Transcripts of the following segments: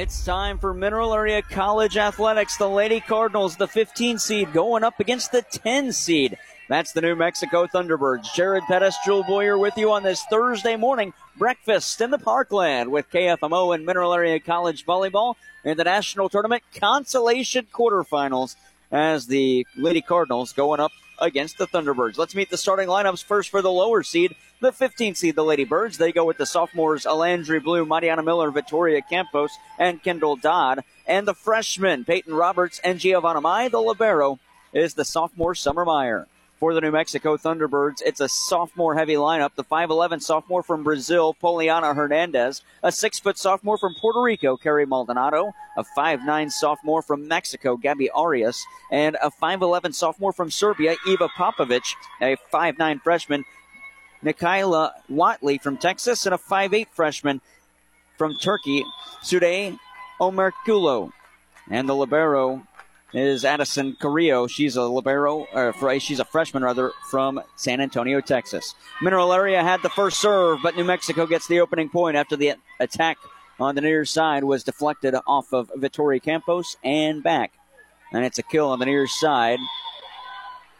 It's time for Mineral Area College Athletics. The Lady Cardinals, the 15 seed, going up against the 10 seed. That's the New Mexico Thunderbirds. Jared Pettis, Jewel Boyer with you on this Thursday morning breakfast in the Parkland with KFMO and Mineral Area College Volleyball in the national tournament consolation quarterfinals as the Lady Cardinals going up against the Thunderbirds. Let's meet the starting lineups first for the lower seed. The 15th seed, the Lady Birds. They go with the sophomores Alandry Blue, Mariana Miller, Victoria Campos, and Kendall Dodd. And the freshmen, Peyton Roberts and Giovanna Mai. The Libero is the sophomore Summer Meyer for the New Mexico Thunderbirds. It's a sophomore heavy lineup. The 5'11 sophomore from Brazil, Poliana Hernandez. A 6 foot sophomore from Puerto Rico, Carrie Maldonado. A 5'9 sophomore from Mexico, Gabby Arias. And a 5'11 sophomore from Serbia, Eva Popovic. A 5'9 freshman, Nikayla Watley from Texas. And a 5'8 freshman from Turkey, Sude Omerkulo. And the Libero is Addison Carrillo. She's a libero, or she's a freshman rather, from San Antonio, Texas. Mineral Area had the first serve, but New Mexico gets the opening point after the attack on the near side was deflected off of Vittoria Campos and back. And it's a kill on the near side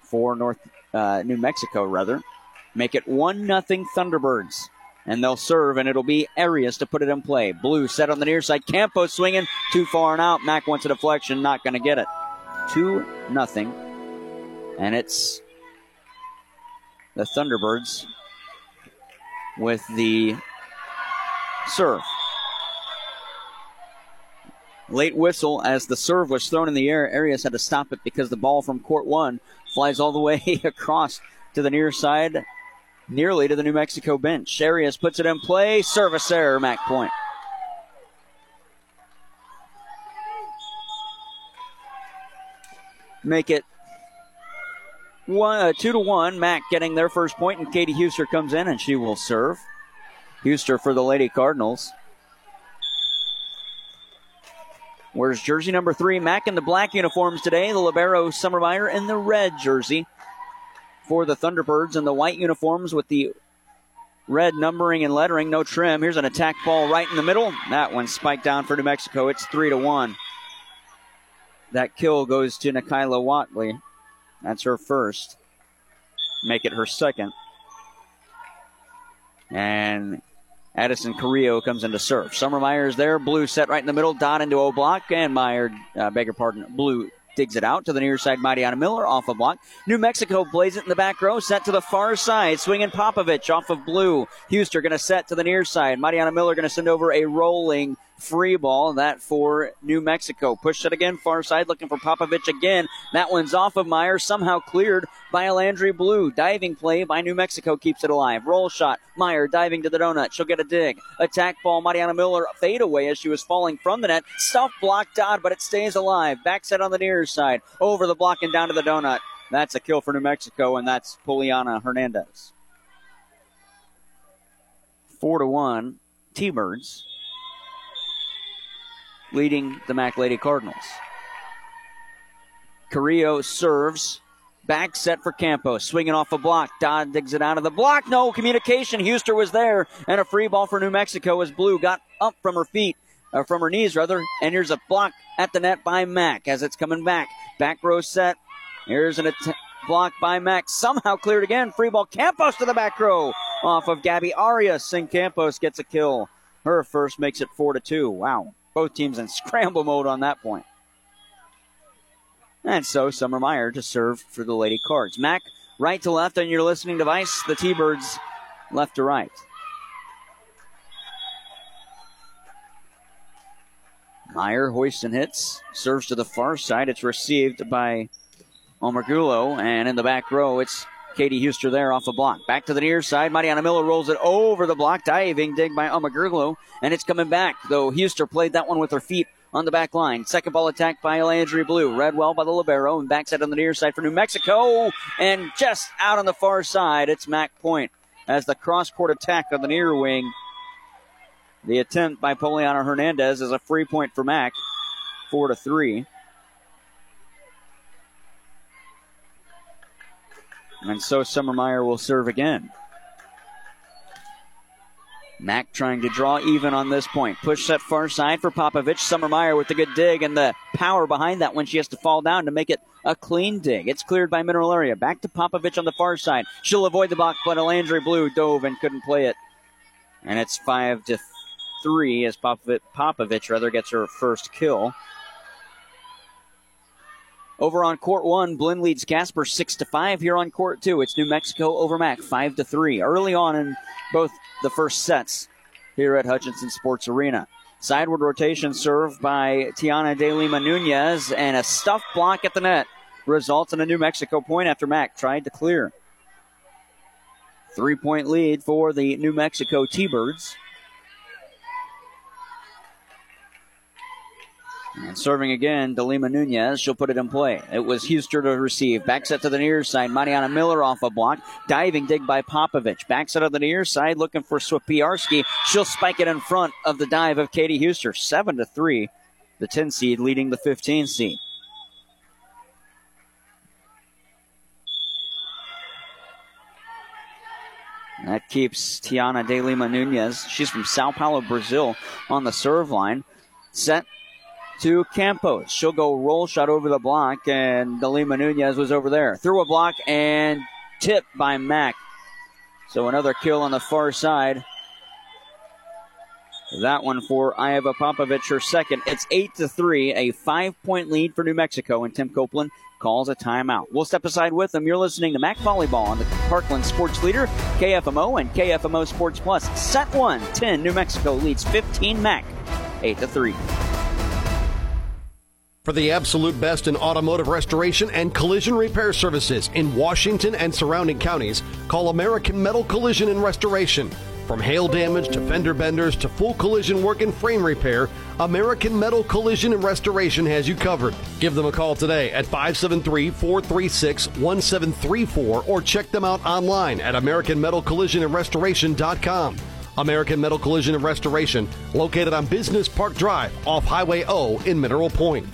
for North uh, New Mexico, rather. Make it 1 nothing Thunderbirds and they'll serve, and it'll be Arias to put it in play. Blue set on the near side. Campos swinging too far and out. Mack wants a deflection, not going to get it. 2 nothing, and it's the Thunderbirds with the serve. Late whistle as the serve was thrown in the air. Arias had to stop it because the ball from court one flies all the way across to the near side nearly to the New Mexico bench. Arias puts it in play. Service error, Mac Point. Make it one, uh, two to one. Mac getting their first point, and Katie Huster comes in and she will serve. Huster for the Lady Cardinals. Where's jersey number three? Mack in the black uniforms today. The Libero Summermeyer in the red jersey for the Thunderbirds in the white uniforms with the red numbering and lettering, no trim. Here's an attack ball right in the middle. That one spiked down for New Mexico. It's three to one. That kill goes to Nikayla Watley. That's her first. Make it her second. And Addison Carrillo comes into serve. Summer Myers there. Blue set right in the middle. Dot into O block. And Meyer, uh, beg your pardon, Blue digs it out to the near side. Mariana Miller off a block. New Mexico plays it in the back row, set to the far side. Swinging Popovich off of blue. Huster going to set to the near side. Mariana Miller going to send over a rolling free ball. That for New Mexico. Push it again, far side, looking for Popovich again. That one's off of Meyer, somehow cleared by Alandry Blue. Diving play by New Mexico keeps it alive. Roll shot. Meyer diving to the donut. She'll get a dig. Attack ball. Mariana Miller fade away as she was falling from the net. Stuff blocked out, but it stays alive. Back set on the near side. Over the block and down to the donut. That's a kill for New Mexico, and that's Poliana Hernandez. Four to one, T-Birds leading the Mac Lady Cardinals. Carrillo serves. Back set for Campos. Swinging off a block. Dodd digs it out of the block. No communication. Huster was there. And a free ball for New Mexico as Blue got up from her feet, or from her knees rather. And here's a block at the net by Mack as it's coming back. Back row set. Here's an att- block by Mack. Somehow cleared again. Free ball. Campos to the back row off of Gabby Arias. And Campos gets a kill. Her first makes it 4 to 2. Wow both teams in scramble mode on that point. And so Summer Meyer to serve for the Lady Cards. Mac, right to left on your listening device. The T Birds, left to right. Meyer hoists and hits. Serves to the far side. It's received by Omergulo. And in the back row, it's Katie Huster there off a block. Back to the near side. Mariana Miller rolls it over the block. Diving dig by Omergulo. And it's coming back, though Huster played that one with her feet on the back line. Second ball attack by Landry Blue. Read well by the Libero and backside on the near side for New Mexico. And just out on the far side, it's Mac Point as the cross court attack on the near wing. The attempt by Poliana Hernandez is a free point for Mac. Four to three. And so Summermeyer will serve again. Mack trying to draw even on this point. Push set far side for Popovich. Summermeyer with the good dig and the power behind that when she has to fall down to make it a clean dig. It's cleared by Mineral Area. Back to Popovich on the far side. She'll avoid the block, but Alandry Blue dove and couldn't play it. And it's five to three as Popovich, Popovich rather gets her first kill. Over on court one, Blinn leads Casper six to five. Here on court two, it's New Mexico over Mac five to three. Early on in both the first sets here at Hutchinson Sports Arena. Sideward rotation served by Tiana De Lima Nunez and a stuffed block at the net results in a New Mexico point after Mac tried to clear. Three point lead for the New Mexico T Birds. And serving again, Delima Nunez. She'll put it in play. It was Huster to receive. Back set to the near side. Mariana Miller off a block. Diving dig by Popovich. Back set of the near side, looking for Swipiarski. She'll spike it in front of the dive of Katie Huster. 7 to 3. The 10 seed leading the 15 seed. That keeps Tiana De Lima Nunez. She's from Sao Paulo, Brazil, on the serve line. Set to Campos. She'll go roll shot over the block, and Delima Nunez was over there. Through a block and tip by Mack. So another kill on the far side. That one for Iva Popovich, her second. It's eight to three, a five-point lead for New Mexico, and Tim Copeland calls a timeout. We'll step aside with them. You're listening to Mac Volleyball on the Parkland Sports Leader, KFMO and KFMO Sports Plus. Set one, 10. New Mexico leads 15 Mac, eight to three. For the absolute best in automotive restoration and collision repair services in Washington and surrounding counties, call American Metal Collision and Restoration. From hail damage to fender benders to full collision work and frame repair, American Metal Collision and Restoration has you covered. Give them a call today at 573 436 1734 or check them out online at AmericanMetalCollisionandRestoration.com. American Metal Collision and Restoration, located on Business Park Drive off Highway O in Mineral Point.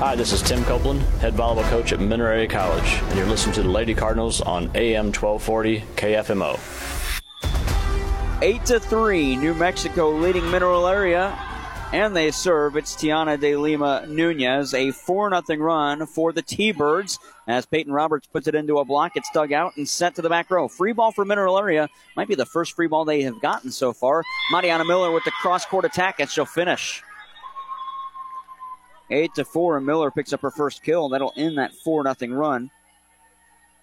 Hi, this is Tim Copeland, head volleyball coach at Mineral Area College, and you're listening to the Lady Cardinals on AM 1240 KFMO. 8 to 3, New Mexico leading Mineral Area. And they serve. It's Tiana de Lima Nunez. A 4 0 run for the T Birds as Peyton Roberts puts it into a block. It's dug out and set to the back row. Free ball for Mineral Area. Might be the first free ball they have gotten so far. Mariana Miller with the cross court attack, and she'll finish. 8 to 4, and Miller picks up her first kill. That'll end that 4 0 run.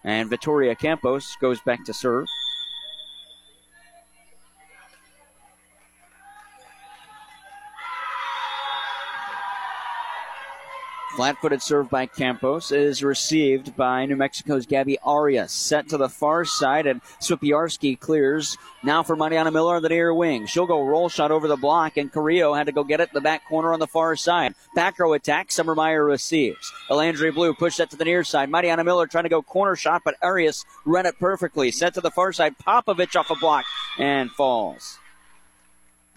And Victoria Campos goes back to serve. Flat footed serve by Campos is received by New Mexico's Gabby Arias. Set to the far side, and Swipiarski clears. Now for Mariana Miller on the near wing. She'll go roll shot over the block, and Carrillo had to go get it in the back corner on the far side. Back row attack. Summermeyer receives. Alandry Blue pushed that to the near side. Mariana Miller trying to go corner shot, but Arias ran it perfectly. Set to the far side. Popovich off a block and falls.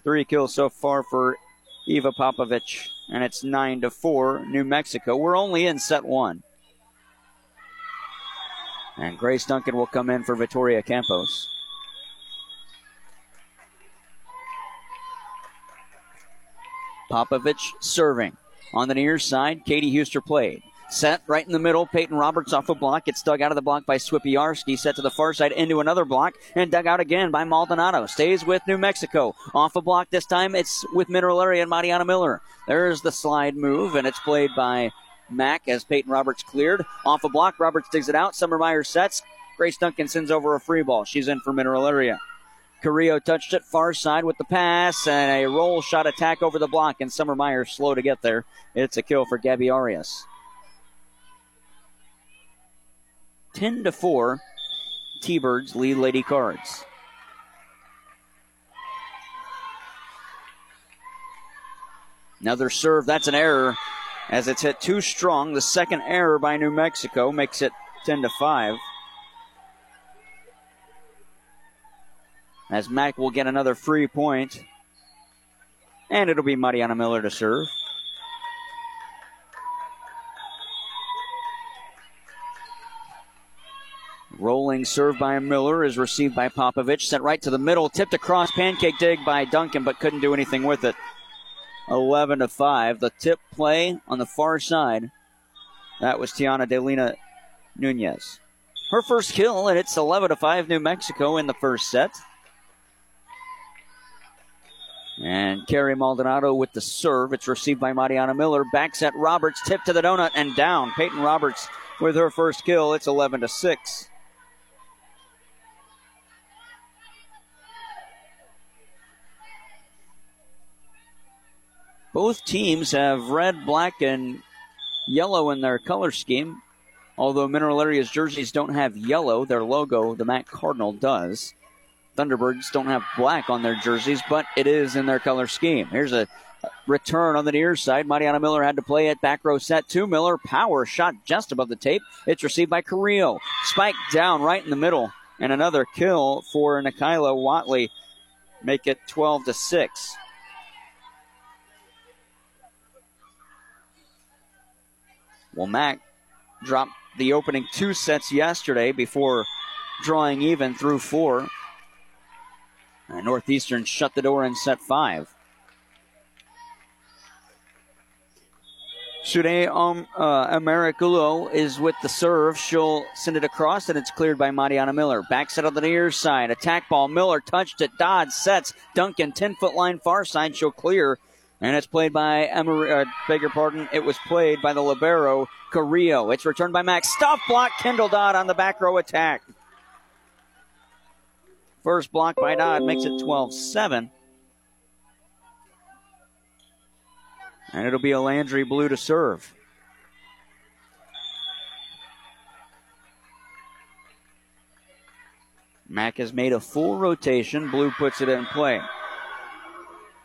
Three kills so far for Eva Popovich and it's 9 to 4 New Mexico. We're only in set 1. And Grace Duncan will come in for Victoria Campos. Popovich serving. On the near side, Katie Huster played. Set right in the middle. Peyton Roberts off a block. Gets dug out of the block by Swipiarski. Set to the far side into another block and dug out again by Maldonado. Stays with New Mexico. Off a block this time. It's with Mineral Area and Mariana Miller. There's the slide move and it's played by Mack as Peyton Roberts cleared. Off a block. Roberts digs it out. Summermeyer sets. Grace Duncan sends over a free ball. She's in for Mineral Area. Carrillo touched it far side with the pass and a roll shot attack over the block, and Summermeyer slow to get there. It's a kill for Gabby Arias. 10 to 4. T Birds lead Lady Cards. Another serve. That's an error as it's hit too strong. The second error by New Mexico makes it 10 to 5. As Mack will get another free point. And it'll be Mariana Miller to serve. Rolling serve by Miller is received by Popovich. Sent right to the middle, tipped across, pancake dig by Duncan, but couldn't do anything with it. 11 to 5. The tip play on the far side. That was Tiana Delima Nunez. Her first kill, and it's 11 to 5 New Mexico in the first set. And Carrie Maldonado with the serve. It's received by Mariana Miller. Back set Roberts, tip to the donut and down. Peyton Roberts with her first kill. It's 11 to 6. Both teams have red, black, and yellow in their color scheme. Although Mineral Area's jerseys don't have yellow, their logo, the Mac Cardinal, does. Thunderbirds don't have black on their jerseys, but it is in their color scheme. Here's a return on the near side. Mariana Miller had to play it. Back row set two. Miller power shot just above the tape. It's received by Carrillo. Spike down right in the middle. And another kill for Nikayla Watley. Make it 12 to 6. Well, Mac dropped the opening two sets yesterday before drawing even through four. And Northeastern shut the door in set five. Shude um, uh, Americulo is with the serve. She'll send it across, and it's cleared by Mariana Miller. Back set on the near side. Attack ball. Miller touched it. Dodd sets. Duncan, 10 foot line far side. She'll clear. And it's played by Emery, uh, beg your pardon, it was played by the Libero, Carrillo. It's returned by Max. Stop block, Kendall Dodd on the back row attack. First block by Dodd makes it 12 7. And it'll be a Landry Blue to serve. Mack has made a full rotation. Blue puts it in play.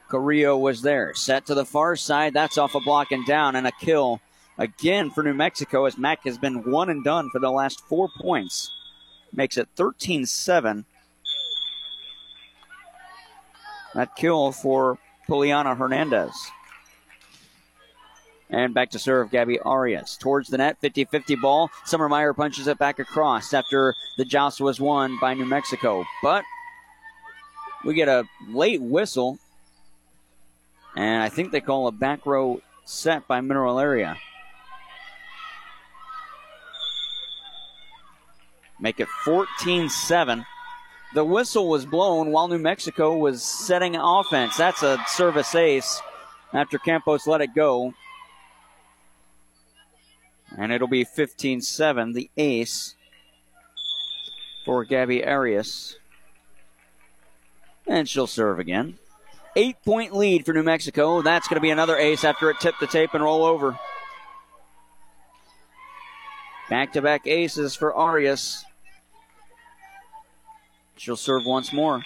Carrillo was there. Set to the far side. That's off a block and down, and a kill again for New Mexico as Mack has been one and done for the last four points. Makes it 13 7. That kill for Poliana Hernandez. And back to serve, Gabby Arias. Towards the net, 50 50 ball. Summermeyer punches it back across after the joust was won by New Mexico. But we get a late whistle. And I think they call a back row set by Mineral Area. Make it 14 7. The whistle was blown while New Mexico was setting offense. That's a service ace after Campos let it go. And it'll be 15 7, the ace for Gabby Arias. And she'll serve again. Eight point lead for New Mexico. That's going to be another ace after it tipped the tape and roll over. Back to back aces for Arias. She'll serve once more.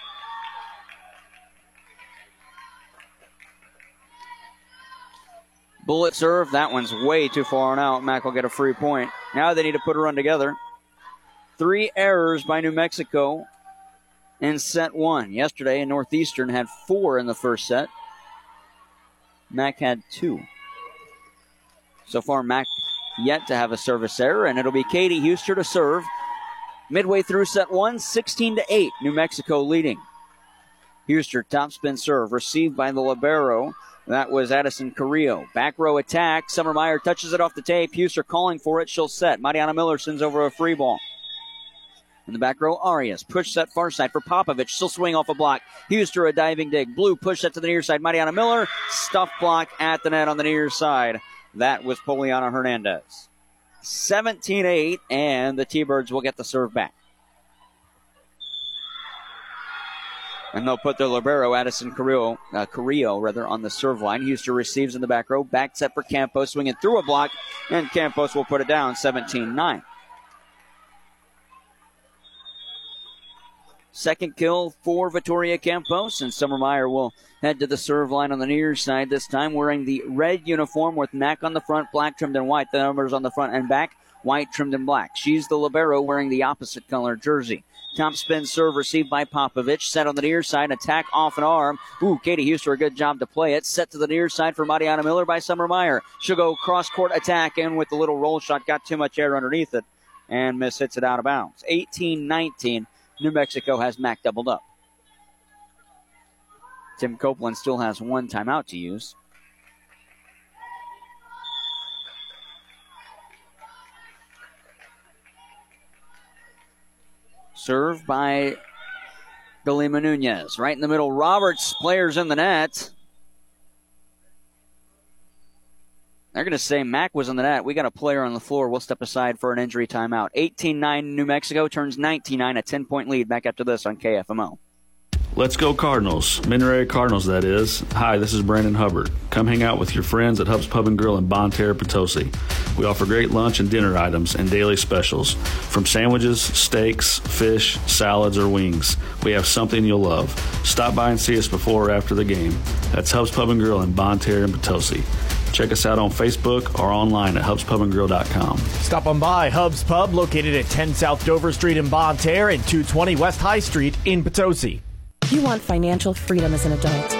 Bullet serve. That one's way too far on out. Mac will get a free point. Now they need to put a run together. Three errors by New Mexico in set one. Yesterday, Northeastern had four in the first set. Mac had two. So far, Mac yet to have a service error, and it'll be Katie Huster to serve. Midway through set one, 16 to 8, New Mexico leading. Huster top spin serve received by the Libero. That was Addison Carrillo. Back row attack. Summermeyer touches it off the tape. Huster calling for it. She'll set. Mariana Miller sends over a free ball. In the back row, Arias. Push set far side for Popovich. Still swing off a block. Huster a diving dig. Blue push set to the near side. Mariana Miller. Stuff block at the net on the near side. That was Poliana Hernandez. 17 8, and the T Birds will get the serve back. And they'll put their libero, Addison Carrillo, uh, Carrillo, rather, on the serve line. Huster receives in the back row. Back set for Campos, swinging through a block, and Campos will put it down 17 9. Second kill for Victoria Campos, and Summermeyer will head to the serve line on the near side this time, wearing the red uniform with Mac on the front, black trimmed in white. The numbers on the front and back, white trimmed in black. She's the libero wearing the opposite color jersey. Top spin serve received by Popovich. Set on the near side. Attack off an arm. Ooh, Katie Huster, a good job to play it. Set to the near side for Mariana Miller by Summermeyer. She'll go cross court attack and with the little roll shot. Got too much air underneath it. and Miss hits it out of bounds. 18 19. New Mexico has Mac doubled up. Tim Copeland still has one timeout to use. Served by Delima Nunez. Right in the middle. Roberts, players in the net. They're going to say Mac was in the net. We got a player on the floor. We'll step aside for an injury timeout. 18 9 New Mexico turns 19 9, a 10 point lead. Back after this on KFMO. Let's go Cardinals. Mineral Cardinals, that is. Hi, this is Brandon Hubbard. Come hang out with your friends at Hub's Pub and Grill in Bonne Terre, Potosi. We offer great lunch and dinner items and daily specials. From sandwiches, steaks, fish, salads, or wings, we have something you'll love. Stop by and see us before or after the game. That's Hub's Pub and Grill in Bonne Terre and Potosi. Check us out on Facebook or online at hubspubandgrill.com. Stop on by Hub's Pub, located at 10 South Dover Street in Bonne Terre and 220 West High Street in Potosi. You want financial freedom as an adult.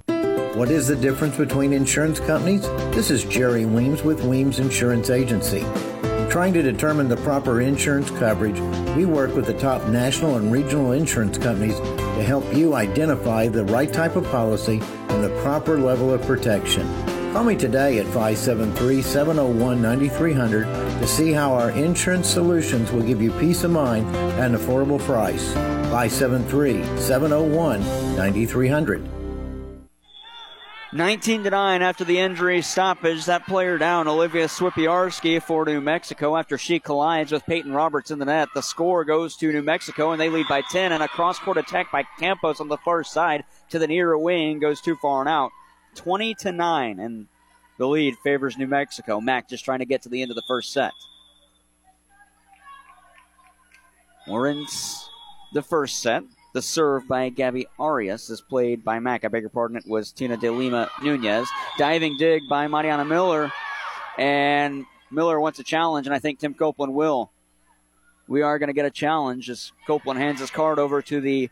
What is the difference between insurance companies? This is Jerry Weems with Weems Insurance Agency. In trying to determine the proper insurance coverage, we work with the top national and regional insurance companies to help you identify the right type of policy and the proper level of protection. Call me today at 573 701 9300 to see how our insurance solutions will give you peace of mind at an affordable price. 573 701 9300. 19 to 9 after the injury stoppage. That player down, Olivia Swipiarski for New Mexico after she collides with Peyton Roberts in the net. The score goes to New Mexico and they lead by 10 and a cross court attack by Campos on the far side to the near wing goes too far and out. 20 to 9 and the lead favors New Mexico. Mack just trying to get to the end of the first set. In the first set. The serve by Gabby Arias is played by Mac. I beg your pardon, it was Tina De Lima Nunez. Diving dig by Mariana Miller. And Miller wants a challenge, and I think Tim Copeland will. We are going to get a challenge as Copeland hands his card over to the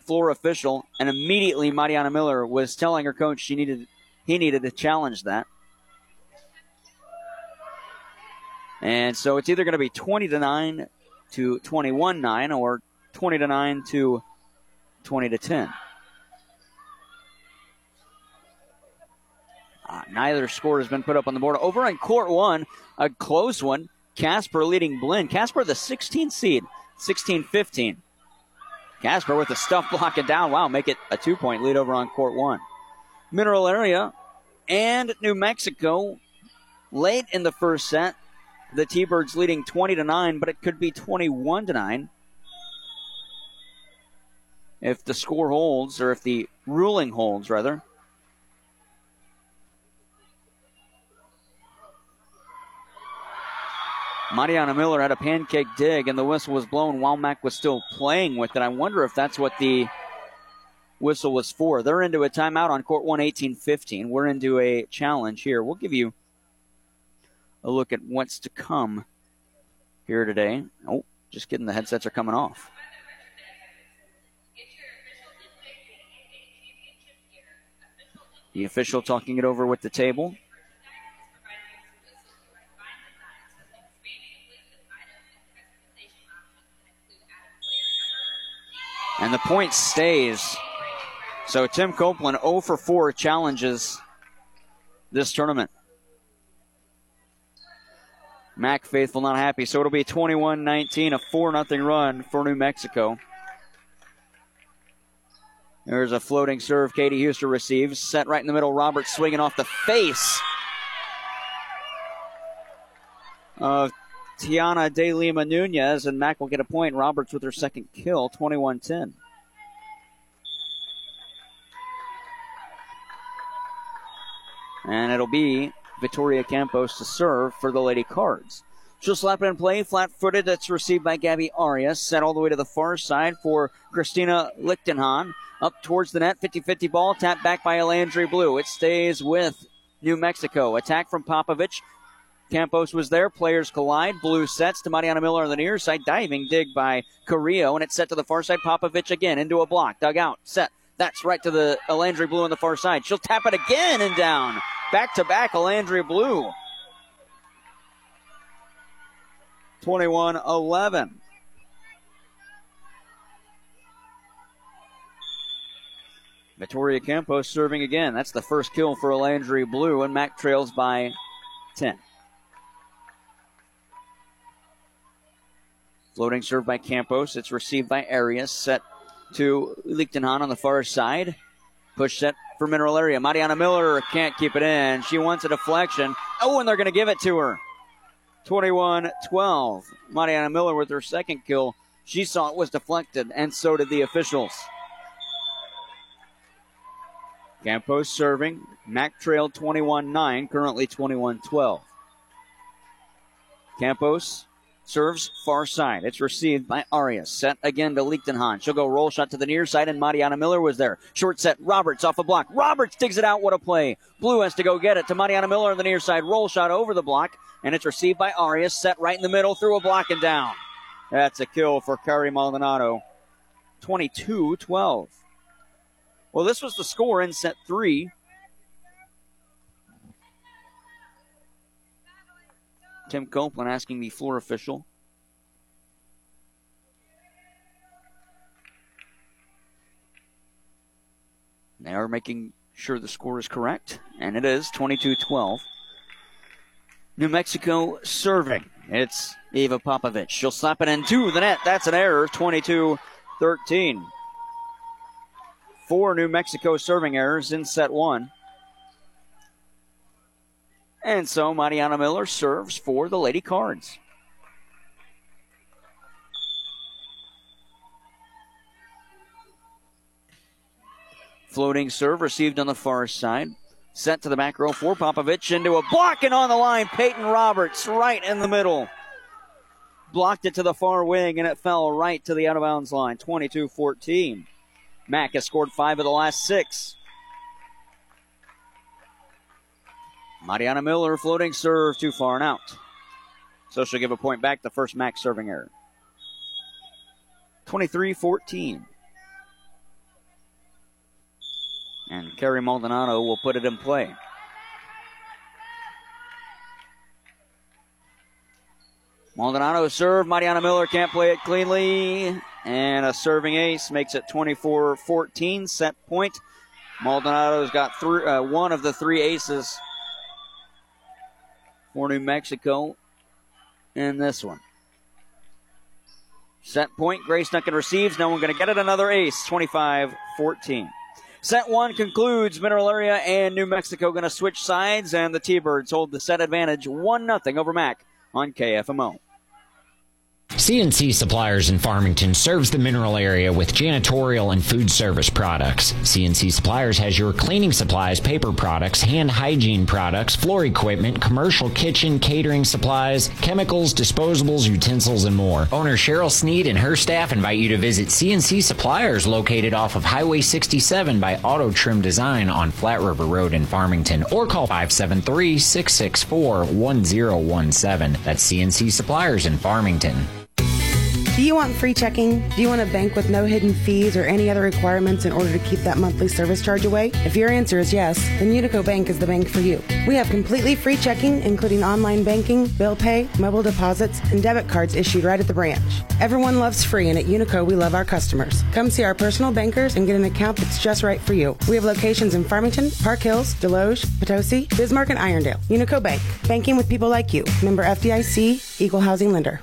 floor official, and immediately Mariana Miller was telling her coach she needed he needed to challenge that. And so it's either going to be 20 to 9 to 21 9 or 20 to 9 to 20 to 10. Uh, neither score has been put up on the board. Over on court one, a close one. Casper leading Blinn. Casper, the 16th seed, 16 15. Casper with the stuff blocking down. Wow, make it a two point lead over on court one. Mineral Area and New Mexico late in the first set. The T Birds leading 20 to 9, but it could be 21 to 9 if the score holds, or if the ruling holds, rather. Mariana Miller had a pancake dig, and the whistle was blown while Mac was still playing with it. I wonder if that's what the whistle was for. They're into a timeout on court 1 18 15. We're into a challenge here. We'll give you a look at what's to come here today. Oh, just kidding. The headsets are coming off. The official talking it over with the table. And the point stays. So Tim Copeland 0 for 4 challenges this tournament. Mac Faithful not happy. So it'll be 21 19, a 4 0 run for New Mexico. There's a floating serve. Katie Huster receives. Set right in the middle. Roberts swinging off the face of Tiana De Lima Nunez, and Mac will get a point. Roberts with her second kill, 21 10. And it'll be Victoria Campos to serve for the Lady Cards. She'll slap it in play, flat footed. That's received by Gabby Arias. Set all the way to the far side for Christina Lichtenhahn. Up towards the net, 50 50 ball, tapped back by Alandry Blue. It stays with New Mexico. Attack from Popovich. Campos was there. Players collide. Blue sets to Mariana Miller on the near side. Diving dig by Carrillo, and it's set to the far side. Popovich again into a block. Dug out. Set. That's right to the Alandry Blue on the far side. She'll tap it again and down. Back to back, Alandry Blue. 21 11. Victoria Campos serving again. That's the first kill for Landry Blue, and Mac trails by 10. Floating serve by Campos. It's received by Arias. Set to Lichtenhahn on the far side. Push set for Mineral Area. Mariana Miller can't keep it in. She wants a deflection. Oh, and they're going to give it to her. 21 12. Mariana Miller with her second kill. She saw it was deflected, and so did the officials. Campos serving. Mac trailed 21 9, currently 21 12. Campos serves far side. It's received by Arias. Set again to Lichtenhahn. She'll go roll shot to the near side, and Mariana Miller was there. Short set. Roberts off a block. Roberts digs it out. What a play. Blue has to go get it to Mariana Miller on the near side. Roll shot over the block, and it's received by Arias. Set right in the middle, through a block and down. That's a kill for Kari Maldonado. 22 12. Well, this was the score in set three. Tim Copeland asking the floor official. They are making sure the score is correct, and it is 22 12. New Mexico serving. It's Eva Popovich. She'll slap it into the net. That's an error. 22 13. Four New Mexico serving errors in set one. And so Mariana Miller serves for the Lady Cards. Floating serve received on the far side. Set to the back row for Popovich into a block and on the line. Peyton Roberts right in the middle. Blocked it to the far wing and it fell right to the out of bounds line. 22 14. Mac has scored five of the last six. Mariana Miller floating serve too far and out. So she'll give a point back the first Mac serving error. 23 14. And Kerry Maldonado will put it in play. Maldonado serve. Mariana Miller can't play it cleanly. And a serving ace makes it 24 14. Set point. Maldonado's got three, uh, one of the three aces for New Mexico in this one. Set point. Grace Duncan receives. No one going to get it. Another ace. 25 14. Set one concludes. Mineral Area and New Mexico going to switch sides, and the T Birds hold the set advantage 1 0 over Mac on KFMO. CNC Suppliers in Farmington serves the mineral area with janitorial and food service products. CNC Suppliers has your cleaning supplies, paper products, hand hygiene products, floor equipment, commercial kitchen, catering supplies, chemicals, disposables, utensils, and more. Owner Cheryl Sneed and her staff invite you to visit CNC Suppliers located off of Highway 67 by Auto Trim Design on Flat River Road in Farmington or call 573 664 1017. That's CNC Suppliers in Farmington. Do you want free checking? Do you want a bank with no hidden fees or any other requirements in order to keep that monthly service charge away? If your answer is yes, then Unico Bank is the bank for you. We have completely free checking, including online banking, bill pay, mobile deposits, and debit cards issued right at the branch. Everyone loves free, and at Unico, we love our customers. Come see our personal bankers and get an account that's just right for you. We have locations in Farmington, Park Hills, Desloge, Potosi, Bismarck, and Irondale. Unico Bank, banking with people like you. Member FDIC, Equal Housing Lender.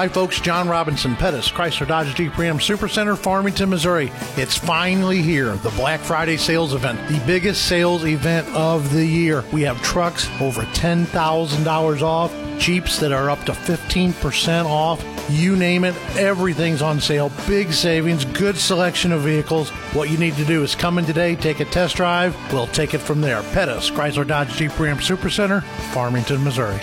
Hi, folks. John Robinson, Pettis, Chrysler Dodge Jeep Ram Supercenter, Farmington, Missouri. It's finally here, the Black Friday sales event, the biggest sales event of the year. We have trucks over $10,000 off, Jeeps that are up to 15% off. You name it, everything's on sale. Big savings, good selection of vehicles. What you need to do is come in today, take a test drive. We'll take it from there. Pettis, Chrysler Dodge Jeep Ram Supercenter, Farmington, Missouri.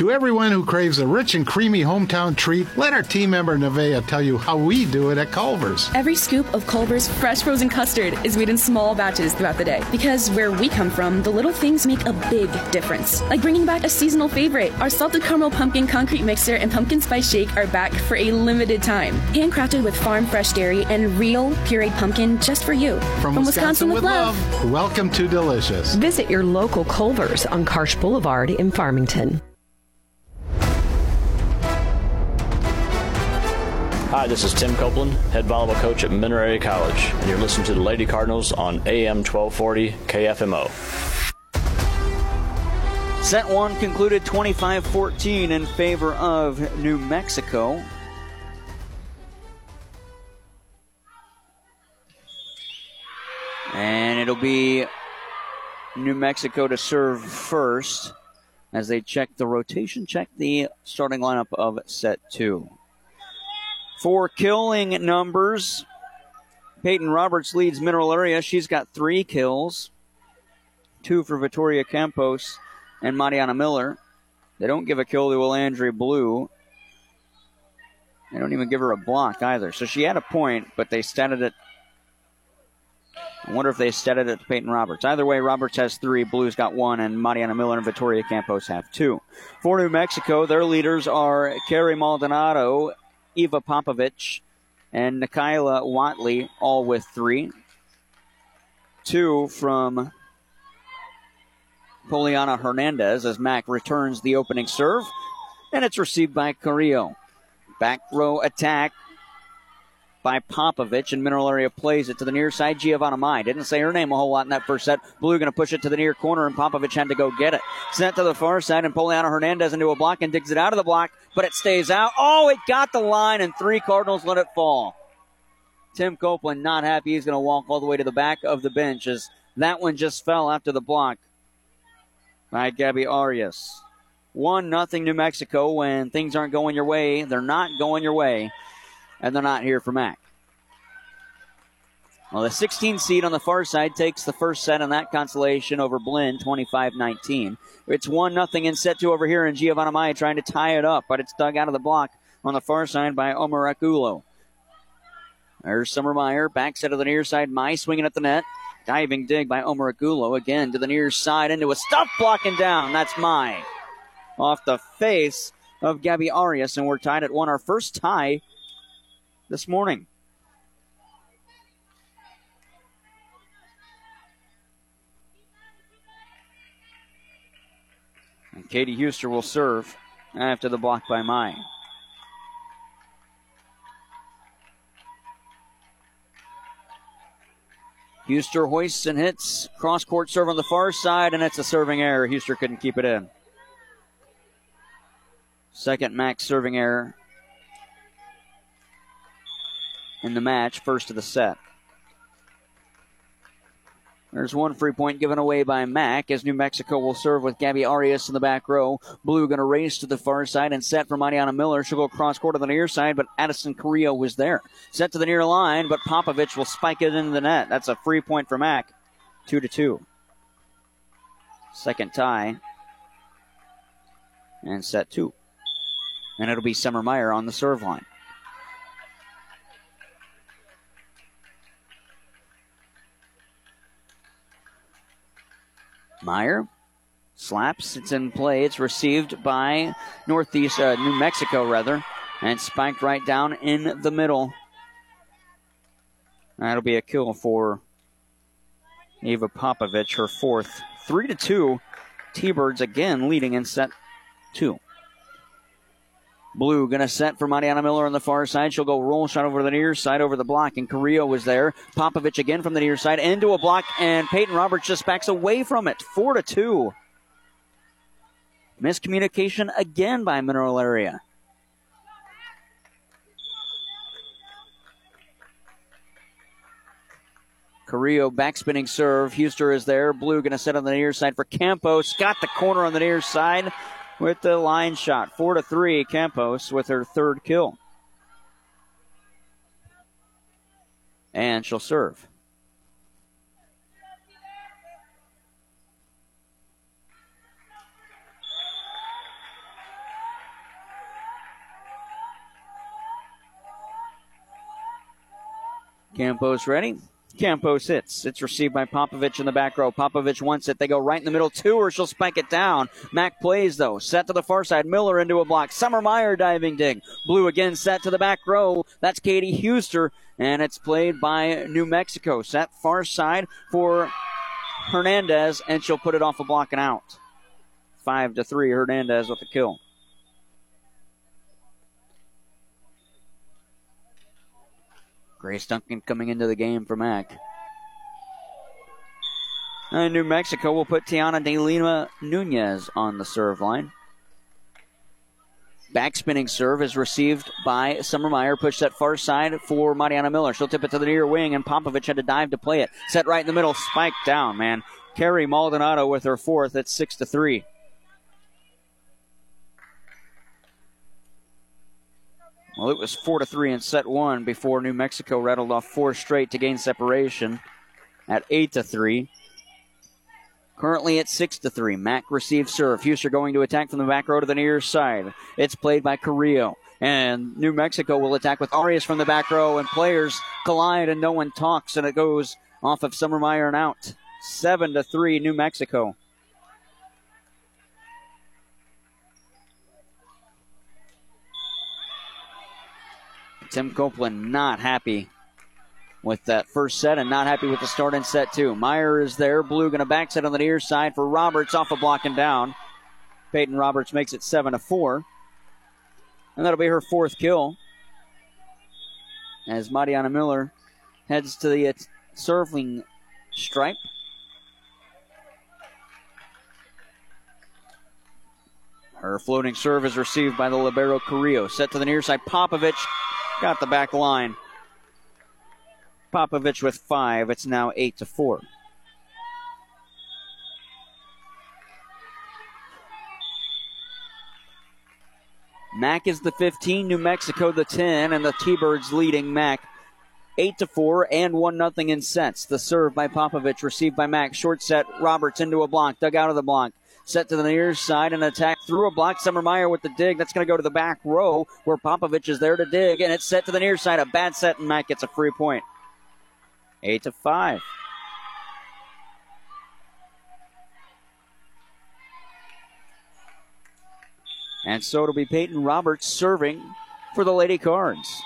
To everyone who craves a rich and creamy hometown treat, let our team member Nevea tell you how we do it at Culver's. Every scoop of Culver's fresh frozen custard is made in small batches throughout the day. Because where we come from, the little things make a big difference. Like bringing back a seasonal favorite. Our salted caramel pumpkin concrete mixer and pumpkin spice shake are back for a limited time. Handcrafted with farm fresh dairy and real pureed pumpkin just for you. From, From Wisconsin, with love. Welcome to Delicious. Visit your local Culver's on Karsch Boulevard in Farmington. Hi, this is Tim Copeland, head volleyball coach at Area College, and you're listening to the Lady Cardinals on AM 1240 KFMO. Set one concluded 25 14 in favor of New Mexico. And it'll be New Mexico to serve first as they check the rotation, check the starting lineup of set two. For killing numbers, Peyton Roberts leads Mineral Area. She's got three kills, two for Vittoria Campos and Mariana Miller. They don't give a kill to Alandria Blue. They don't even give her a block either. So she had a point, but they statted it. I wonder if they statted it to Peyton Roberts. Either way, Roberts has three, Blue's got one, and Mariana Miller and Vittoria Campos have two. For New Mexico, their leaders are Carrie Maldonado, Eva Popovich, and Nikayla Watley, all with three. Two from Poliana Hernandez as Mack returns the opening serve, and it's received by Carrillo. Back row attack by Popovich, and Mineral Area plays it to the near side. Giovanna Mai didn't say her name a whole lot in that first set. Blue going to push it to the near corner, and Popovich had to go get it. Sent to the far side, and Poliana Hernandez into a block and digs it out of the block, but it stays out. Oh, it got the line, and three Cardinals let it fall. Tim Copeland not happy. He's going to walk all the way to the back of the bench as that one just fell after the block by Gabby Arias. 1 nothing New Mexico when things aren't going your way. They're not going your way, and they're not here for Mack. Well, the 16 seed on the far side takes the first set in that consolation over Blinn, 25 19. It's 1 nothing in set two over here, and Giovanna Maya trying to tie it up, but it's dug out of the block on the far side by Omar Akulo. There's Summer Meyer, back set of the near side. Mai swinging at the net. Diving dig by Omar Agulo again to the near side into a stuff blocking down. That's Mai. Off the face of Gabby Arias, and we're tied at one. Our first tie this morning. And Katie Huster will serve after the block by Mai. Huster hoists and hits. Cross court serve on the far side, and it's a serving error. Huster couldn't keep it in. Second max serving error in the match, first of the set. There's one free point given away by Mack as New Mexico will serve with Gabby Arias in the back row. Blue going to race to the far side and set for Mariana Miller. She'll go cross court to the near side, but Addison Carrillo was there. Set to the near line, but Popovich will spike it into the net. That's a free point for Mack. Two to two. Second tie. And set two. And it'll be Summer Meyer on the serve line. Meyer slaps. It's in play. It's received by Northeast uh, New Mexico rather, and spiked right down in the middle. That'll be a kill for Eva Popovich, her fourth. Three to two. T-Birds again leading in set two. Blue gonna set for Mariana Miller on the far side. She'll go roll shot over the near side over the block, and Carrillo was there. Popovich again from the near side into a block, and Peyton Roberts just backs away from it. Four to two. Miscommunication again by Mineral Area. Carrillo backspinning serve. Huster is there. Blue going to set on the near side for Campos. Got the corner on the near side with the line shot. Four to three. Campos with her third kill. And she'll serve. Campos ready. Campos hits. It's received by Popovich in the back row. Popovich wants it. They go right in the middle, two, or she'll spike it down. Mac plays, though. Set to the far side. Miller into a block. Summer Summermeyer diving dig. Blue again set to the back row. That's Katie Huster, and it's played by New Mexico. Set far side for Hernandez, and she'll put it off a block and out. Five to three. Hernandez with the kill. Grace Duncan coming into the game for Mac. And New Mexico will put Tiana De Lima Nunez on the serve line. Backspinning serve is received by Summer Summermeyer. Push that far side for Mariana Miller. She'll tip it to the near wing, and Popovich had to dive to play it. Set right in the middle, spike down, man. Carrie Maldonado with her fourth. It's six to three. Well, it was four to three in set one before New Mexico rattled off four straight to gain separation at eight to three. Currently at six to three. Mac receives serve. Huster going to attack from the back row to the near side. It's played by Carrillo. And New Mexico will attack with Arias from the back row, and players collide and no one talks, and it goes off of Summer Meyer and out. Seven to three, New Mexico. Tim Copeland not happy with that first set and not happy with the start in set two. Meyer is there. Blue going to back set on the near side for Roberts off a and down. Peyton Roberts makes it seven to four. And that'll be her fourth kill. As Mariana Miller heads to the uh, serving stripe. Her floating serve is received by the Libero Carrillo. Set to the near side. Popovich Got the back line. Popovich with five. It's now eight to four. Mac is the 15, New Mexico the 10, and the T-Birds leading Mac 8 to 4 and 1 nothing in sets. The serve by Popovich received by Mac. Short set, Roberts into a block, dug out of the block. Set to the near side and attack through a block. Summer Meyer with the dig. That's going to go to the back row where Popovich is there to dig. And it's set to the near side. A bad set, and Matt gets a free point. 8 to 5. And so it'll be Peyton Roberts serving for the Lady Cards.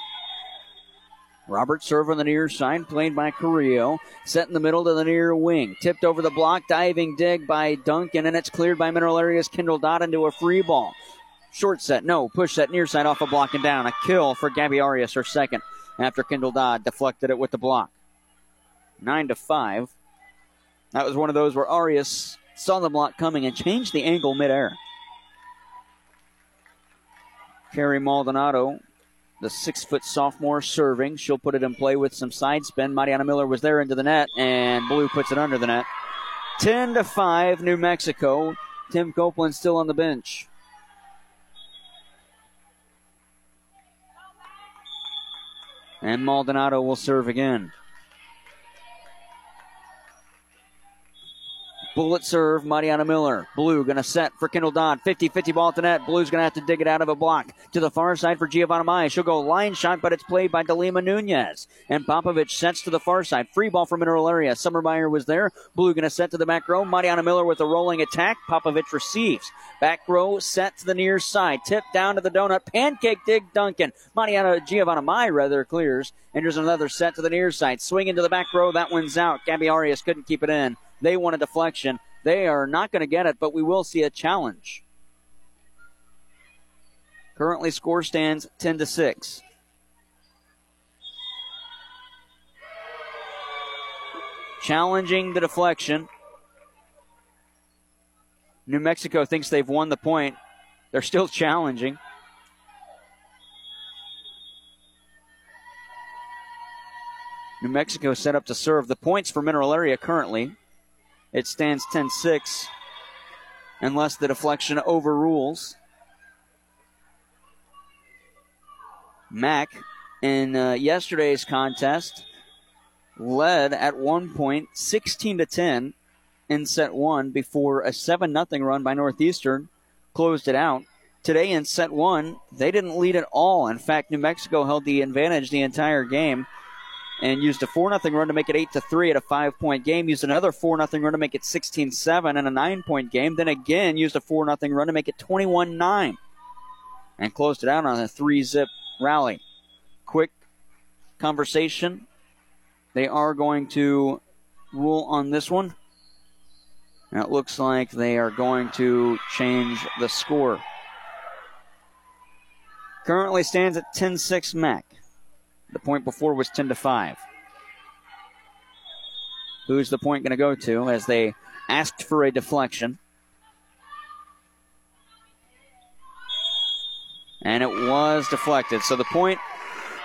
Robert serve on the near side, played by Carrillo. Set in the middle to the near wing. Tipped over the block, diving dig by Duncan, and it's cleared by Mineral Area's Kendall Dodd into a free ball. Short set, no. Push that near side off a block and down. A kill for Gabby Arias, her second, after Kendall Dodd deflected it with the block. Nine to five. That was one of those where Arias saw the block coming and changed the angle midair. Carrie Maldonado the six foot sophomore serving. She'll put it in play with some side spin. Mariana Miller was there into the net, and Blue puts it under the net. 10 to 5, New Mexico. Tim Copeland still on the bench. And Maldonado will serve again. Bullet serve, Mariana Miller. Blue going to set for Kendall Dodd. 50 50 ball at the net. Blue's going to have to dig it out of a block. To the far side for Giovanna Maya. She'll go line shot, but it's played by Delima Nunez. And Popovich sets to the far side. Free ball for Mineral Area. Summer Meyer was there. Blue going to set to the back row. Mariana Miller with a rolling attack. Popovich receives. Back row set to the near side. Tip down to the donut. Pancake dig Duncan. Mariana Giovanna Maya rather clears. And there's another set to the near side. Swing into the back row. That one's out. Gabby Arias couldn't keep it in. They want a deflection. They are not going to get it, but we will see a challenge. Currently, score stands 10 to 6. Challenging the deflection New Mexico thinks they've won the point. They're still challenging. New Mexico set up to serve. The points for Mineral Area currently, it stands 10 6 unless the deflection overrules. Mac in uh, yesterday's contest led at one point 16 to 10 in set one before a 7 0 run by Northeastern closed it out. Today in set one, they didn't lead at all. In fact, New Mexico held the advantage the entire game and used a 4 0 run to make it 8 to 3 at a five point game, used another 4 0 run to make it 16 7 and a nine point game, then again used a 4 0 run to make it 21 9 and closed it out on a three zip rally. Quick conversation. They are going to rule on this one. And it looks like they are going to change the score. Currently stands at 10 6 Mac. The point before was 10 to 5. Who's the point going to go to as they asked for a deflection? And it was deflected. So the point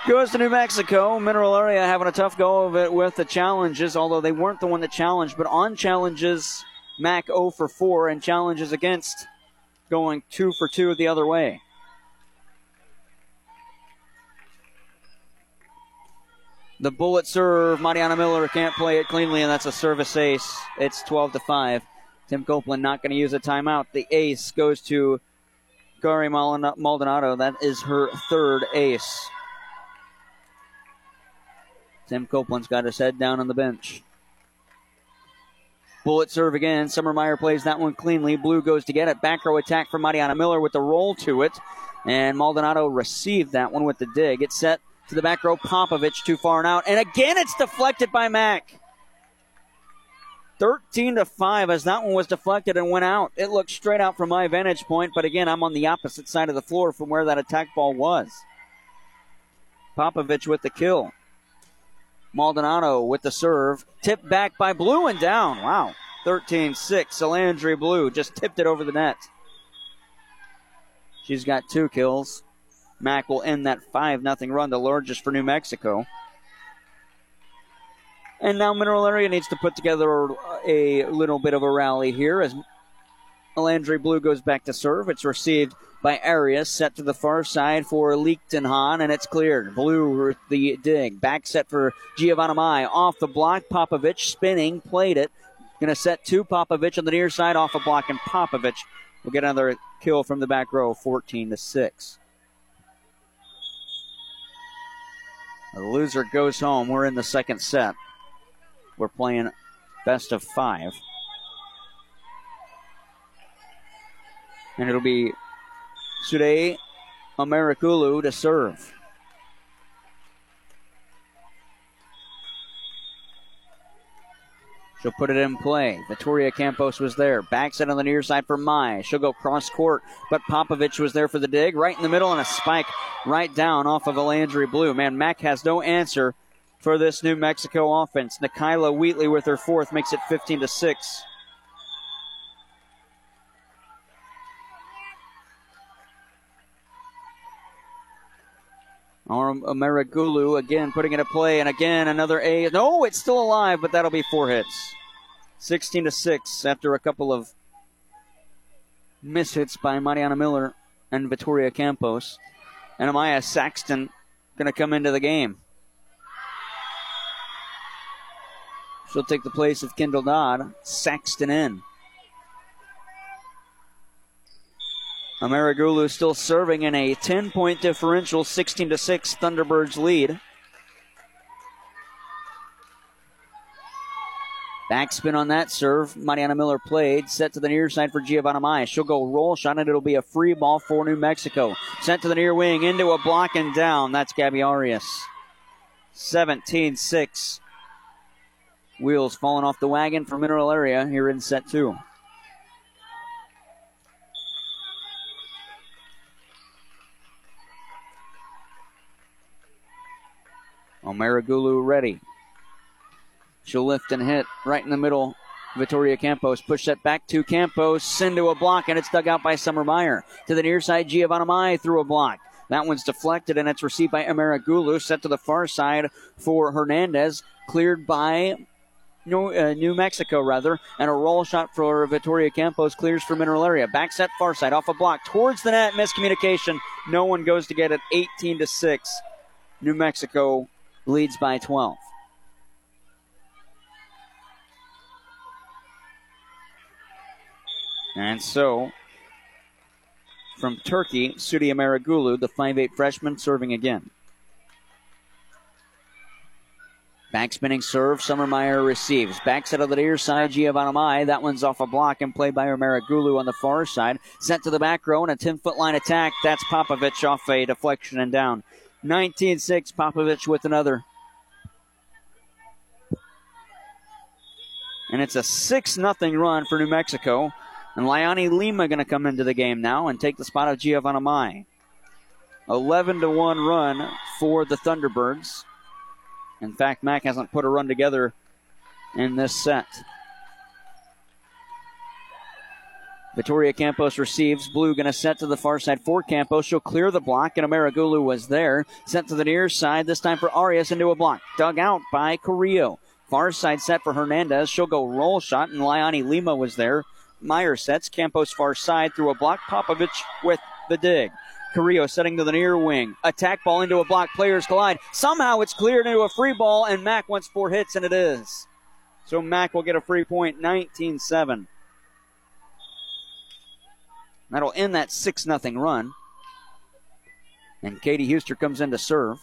goes to New Mexico. Mineral Area having a tough go of it with the challenges, although they weren't the one that challenged, but on challenges, Mac 0 for 4, and challenges against going 2 for 2 the other way. The bullet serve, Mariana Miller can't play it cleanly, and that's a service ace. It's 12 to 5. Tim Copeland not going to use a timeout. The ace goes to Carrie Maldonado. That is her third ace. Tim Copeland's got his head down on the bench. Bullet serve again. Summer Meyer plays that one cleanly. Blue goes to get it. Back row attack from Mariana Miller with the roll to it. And Maldonado received that one with the dig. It's set to the back row. Popovich too far and out. And again, it's deflected by Mac. 13 to 5 as that one was deflected and went out. It looked straight out from my vantage point, but again, I'm on the opposite side of the floor from where that attack ball was. Popovich with the kill. Maldonado with the serve. Tipped back by Blue and down. Wow. 13 6. Salandri Blue just tipped it over the net. She's got two kills. Mac will end that 5 0 run, the largest for New Mexico. And now Mineral Area needs to put together a little bit of a rally here as Landry Blue goes back to serve. It's received by Arias, set to the far side for Lichtenhahn, and it's cleared. Blue with the dig. Back set for Giovanna Mai. Off the block, Popovich spinning, played it. Going to set to Popovich on the near side, off a block, and Popovich will get another kill from the back row, 14 to 6. The loser goes home. We're in the second set. We're playing best of five. And it'll be Sude Amerikulu to serve. She'll put it in play. Victoria Campos was there. Backs it on the near side for Mai. She'll go cross court, but Popovich was there for the dig. Right in the middle and a spike right down off of Alandry Blue. Man, Mac has no answer for this New Mexico offense. Nikayla Wheatley with her fourth makes it 15 to 6. Amerigulu again putting it a play, and again another A. No, it's still alive, but that'll be four hits. 16 to 6 after a couple of miss hits by Mariana Miller and Victoria Campos. And Amaya Saxton going to come into the game. She'll take the place of Kendall Dodd. Saxton in. Amerigulu still serving in a 10 point differential, 16 to 6 Thunderbirds lead. Backspin on that serve. Mariana Miller played. Set to the near side for Giovanna Maya. She'll go roll shot, and it'll be a free ball for New Mexico. Sent to the near wing, into a block and down. That's Gabby Arias. 17 6. Wheels falling off the wagon for Mineral Area here in set two. Omaragulu ready. She'll lift and hit right in the middle Vittoria Campos push that back to Campos into a block, and it's dug out by Summer Meyer. To the near side, Giovanna Mai through a block. That one's deflected, and it's received by Gulu. Set to the far side for Hernandez. Cleared by New, uh, New, Mexico, rather, and a roll shot for Vittoria Campos clears for Mineral Area. Back set far side off a block towards the net. Miscommunication. No one goes to get it. 18 to 6. New Mexico leads by 12. And so, from Turkey, Sudi Amaragulu, the 5'8 freshman, serving again. Back spinning serve, Summer Meyer receives. Back set of the near side, Giovanna Mai. That one's off a block and played by Amaragulu on the far side. Sent to the back row and a 10 foot line attack. That's Popovich off a deflection and down. 19 6, Popovich with another. And it's a 6 0 run for New Mexico. And Liani Lima going to come into the game now and take the spot of Giovanna Mai. 11 to 1 run for the Thunderbirds. In fact, Mac hasn't put a run together in this set. Vittoria Campos receives. Blue going to set to the far side for Campos. She'll clear the block, and Amaragulu was there. Sent to the near side, this time for Arias into a block. Dug out by Carrillo. Far side set for Hernandez. She'll go roll shot, and Liani Lima was there. Meyer sets. Campos far side through a block. Popovich with the dig. Carrillo setting to the near wing. Attack ball into a block. Players collide. Somehow it's cleared into a free ball, and Mac wants four hits, and it is. So Mac will get a free point, 19 7. That'll end that 6 0 run. And Katie Huster comes in to serve.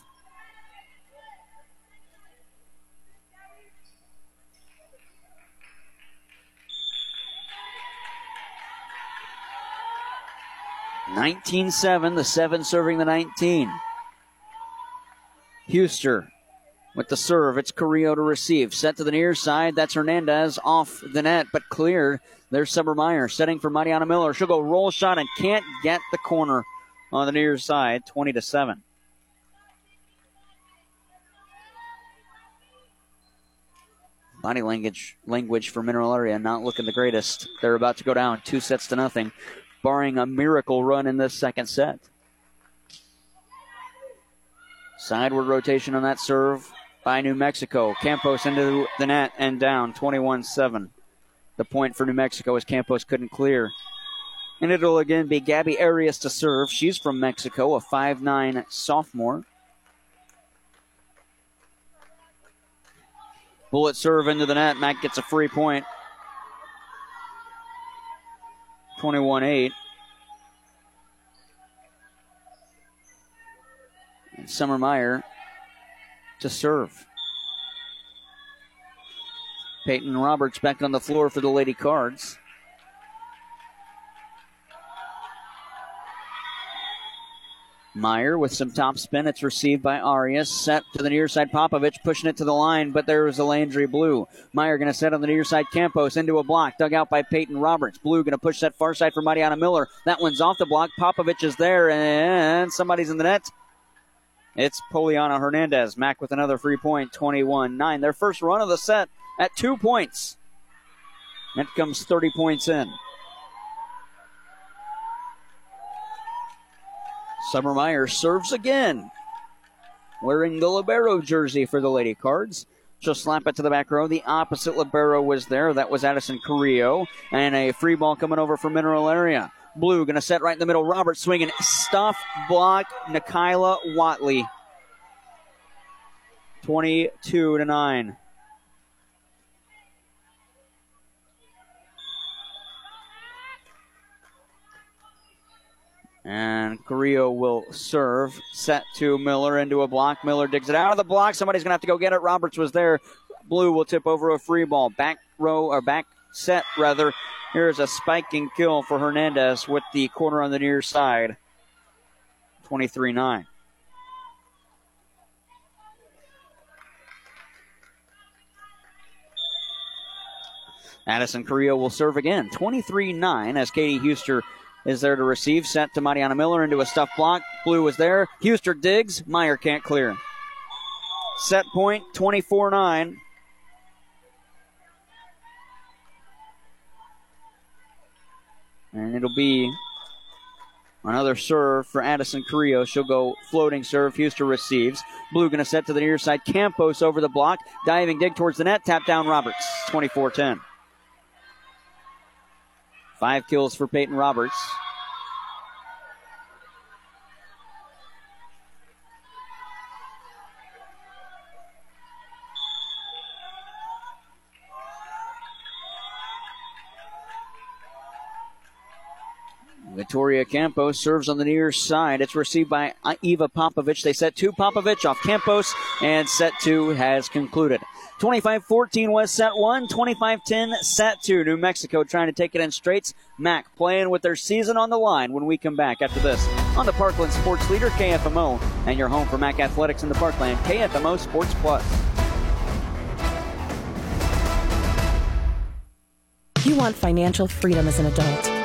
19 7, the 7 serving the 19. Huster with the serve. It's Carrillo to receive. Set to the near side. That's Hernandez off the net, but clear. There's Summer Meyer setting for Mariana Miller. She'll go roll shot and can't get the corner on the near side. 20 to 7. Body language language for Mineral Area not looking the greatest. They're about to go down two sets to nothing barring a miracle run in this second set. Sideward rotation on that serve by New Mexico. Campos into the net and down 21 7. The point for New Mexico as Campos couldn't clear. And it'll again be Gabby Arias to serve. She's from Mexico, a 5'9 sophomore. Bullet serve into the net. Mac gets a free point. 21 8. Summer Meyer to serve. Peyton Roberts back on the floor for the Lady Cards. Meyer with some top spin. It's received by Arias. Set to the near side. Popovich pushing it to the line, but there was Alandry Blue. Meyer going to set on the near side. Campos into a block. Dug out by Peyton Roberts. Blue going to push that far side for Mariana Miller. That one's off the block. Popovich is there, and somebody's in the net. It's Poliana Hernandez. Mac with another free point, 21 9. Their first run of the set at two points. That comes 30 points in. Summer Meyer serves again, wearing the Libero jersey for the Lady Cards. She'll slap it to the back row. The opposite Libero was there. That was Addison Carrillo. And a free ball coming over from Mineral Area. Blue going to set right in the middle. Robert swinging. Stuff block. Nikayla Watley. 22 to 9. And Carrillo will serve. Set to Miller into a block. Miller digs it out of the block. Somebody's going to have to go get it. Roberts was there. Blue will tip over a free ball. Back row, or back set, rather. Here's a spiking kill for Hernandez with the corner on the near side. 23 9. Addison Carrillo will serve again. 23 9 as Katie Huster is there to receive. Set to Mariana Miller into a stuff block. Blue was there. Huster digs. Meyer can't clear. Set point 24 9. And it'll be another serve for Addison Carrillo. She'll go floating serve. Huster receives. Blue going to set to the near side. Campos over the block. Diving dig towards the net. Tap down Roberts. 24 10. Five kills for Peyton Roberts. Victoria Campos serves on the near side. It's received by Eva Popovich. They set two Popovich off Campos, and set two has concluded. 25 14 West set one, 25 10 set two. New Mexico trying to take it in straights. Mac playing with their season on the line when we come back after this on the Parkland Sports Leader, KFMO, and your home for Mac Athletics in the Parkland, KFMO Sports Plus. You want financial freedom as an adult.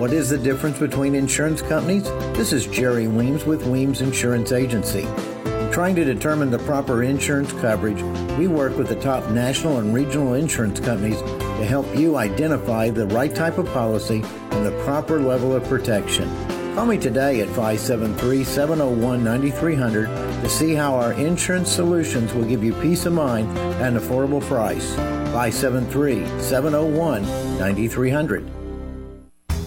What is the difference between insurance companies? This is Jerry Weems with Weems Insurance Agency. In trying to determine the proper insurance coverage, we work with the top national and regional insurance companies to help you identify the right type of policy and the proper level of protection. Call me today at 573 701 9300 to see how our insurance solutions will give you peace of mind at an affordable price. 573 701 9300.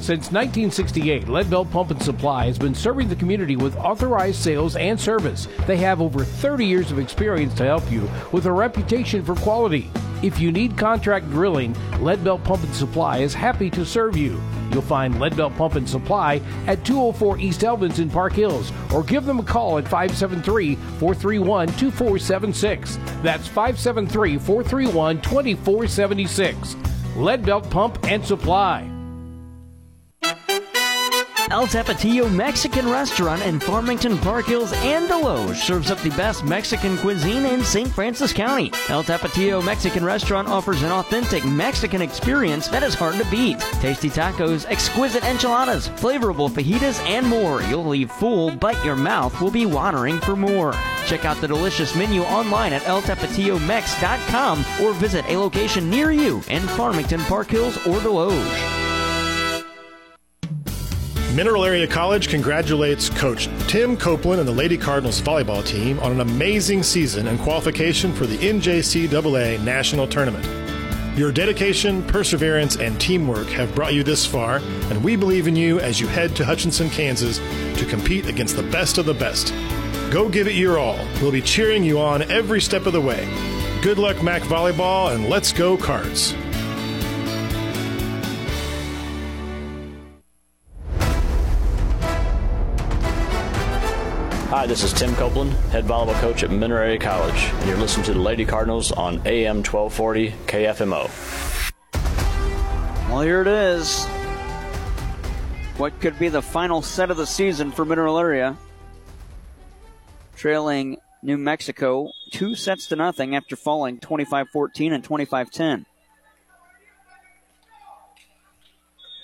Since 1968, Leadbelt Pump and Supply has been serving the community with authorized sales and service. They have over 30 years of experience to help you with a reputation for quality. If you need contract drilling, Leadbelt Pump and Supply is happy to serve you. You'll find Leadbelt Pump and Supply at 204 East Elvins in Park Hills or give them a call at 573 431 2476. That's 573 431 2476. Leadbelt Pump and Supply. El Tapatio Mexican Restaurant in Farmington, Park Hills, and Desloge serves up the best Mexican cuisine in St. Francois County. El Tapatio Mexican Restaurant offers an authentic Mexican experience that is hard to beat. Tasty tacos, exquisite enchiladas, flavorful fajitas, and more. You'll leave full, but your mouth will be watering for more. Check out the delicious menu online at eltapatiomex.com or visit a location near you in Farmington, Park Hills, or Desloge. Mineral Area College congratulates Coach Tim Copeland and the Lady Cardinals volleyball team on an amazing season and qualification for the NJCAA National Tournament. Your dedication, perseverance, and teamwork have brought you this far, and we believe in you as you head to Hutchinson, Kansas to compete against the best of the best. Go give it your all. We'll be cheering you on every step of the way. Good luck, Mac Volleyball, and let's go, Cards. Hi, this is Tim Copeland, head volleyball coach at Mineral Area College, and you're listening to the Lady Cardinals on AM 1240 KFMO. Well, here it is. What could be the final set of the season for Mineral Area? Trailing New Mexico two sets to nothing after falling 25 14 and 25 10.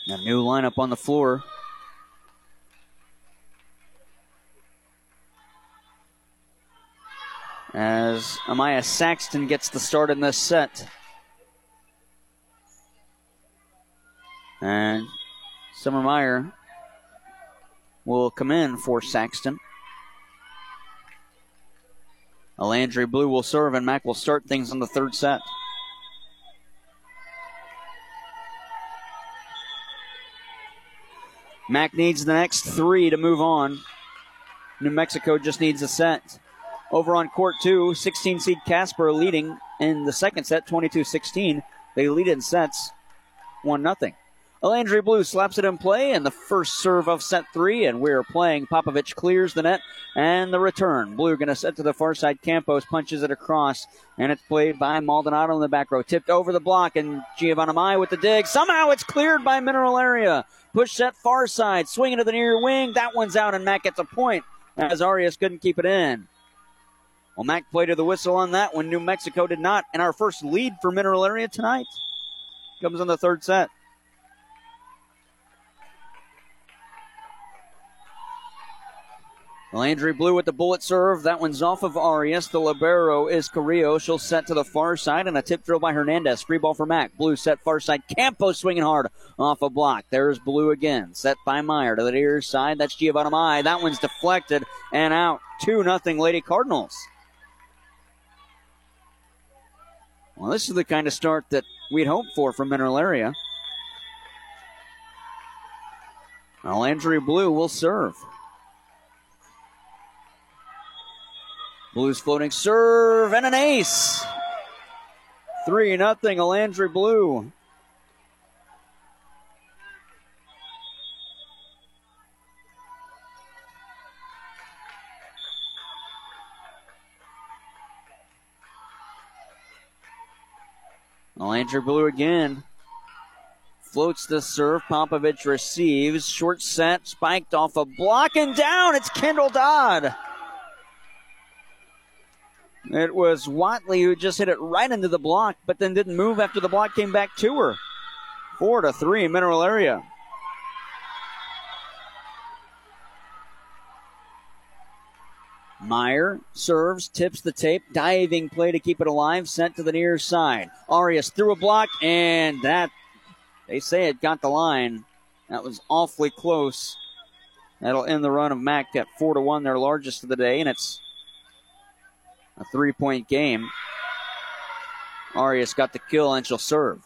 A new lineup on the floor as Amaya Saxton gets the start in this set. And Summer Meyer will come in for Saxton. Alandry Blue will serve, and Mac will start things in the third set. Mac needs the next three to move on. New Mexico just needs a set. Over on court two, 16 seed Casper leading in the second set, 22 16. They lead in sets, 1 0. Alandry Blue slaps it in play, and the first serve of set three, and we're playing. Popovich clears the net, and the return. Blue going to set to the far side. Campos punches it across, and it's played by Maldonado in the back row. Tipped over the block, and Giovanna Mai with the dig. Somehow it's cleared by Mineral Area. Push set far side, swinging to the near wing. That one's out, and Mac gets a point as Arias couldn't keep it in. Well, Mac played to the whistle on that one. New Mexico did not. And our first lead for Mineral Area tonight comes in the third set. Landry Blue with the bullet serve. That one's off of Arias. The libero is Carrillo. She'll set to the far side and a tip throw by Hernandez. Free ball for Mac. Blue set far side. Campos swinging hard off a block. There's Blue again. Set by Meyer to the near side. That's Giovanna Mai. That one's deflected and out. 2 nothing Lady Cardinals. Well, this is the kind of start that we'd hoped for from Mineral Area. Now, Landry Blue will serve. Blues floating serve and an ace. 3 nothing Alandry Blue. Alandry Blue again. Floats the serve. Popovich receives. Short set. Spiked off a block and down. It's Kendall Dodd. It was Watley who just hit it right into the block, but then didn't move after the block came back to her. Four to three, Mineral Area. Meyer serves, tips the tape, diving play to keep it alive, sent to the near side. Arias threw a block, and that, they say it got the line. That was awfully close. That'll end the run of Mac at 4 to 1, their largest of the day, and it's a three point game. Arias got the kill and she'll serve.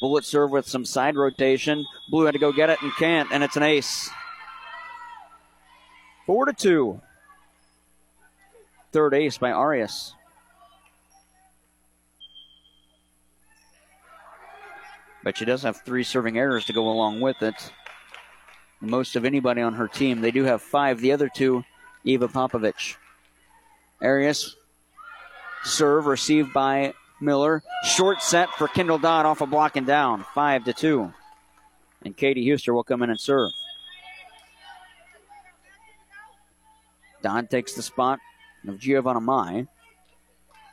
Bullet serve with some side rotation. Blue had to go get it and can't, and it's an ace. Four to two. Third ace by Arias. But she does have three serving errors to go along with it. Most of anybody on her team. They do have five. The other two, Eva Popovich. Arias Serve received by Miller. Short set for Kendall Dodd off a block and down. Five to two. And Katie Huster will come in and serve. Dodd takes the spot of Giovanna Mai.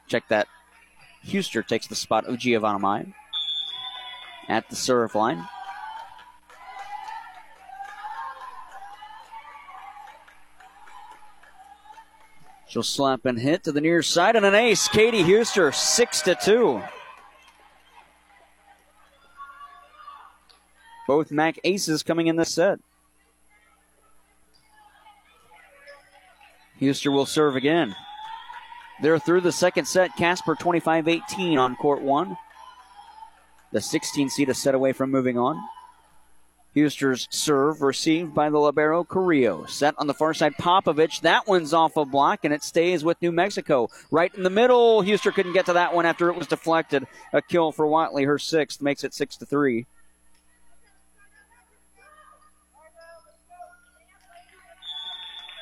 Check that. Huster takes the spot of Giovanna Mai at the serve line. She'll slap and hit to the near side and an ace. Katie Huster, six to two. Both Mac aces coming in this set. Huster will serve again. They're through the second set. Casper 25 18 on court one. The 16 seed is set away from moving on. Huster's serve received by the Libero Carrillo. Set on the far side, Popovich. That one's off a block, and it stays with New Mexico. Right in the middle. Huster couldn't get to that one after it was deflected. A kill for Watley, her sixth, makes it six to three.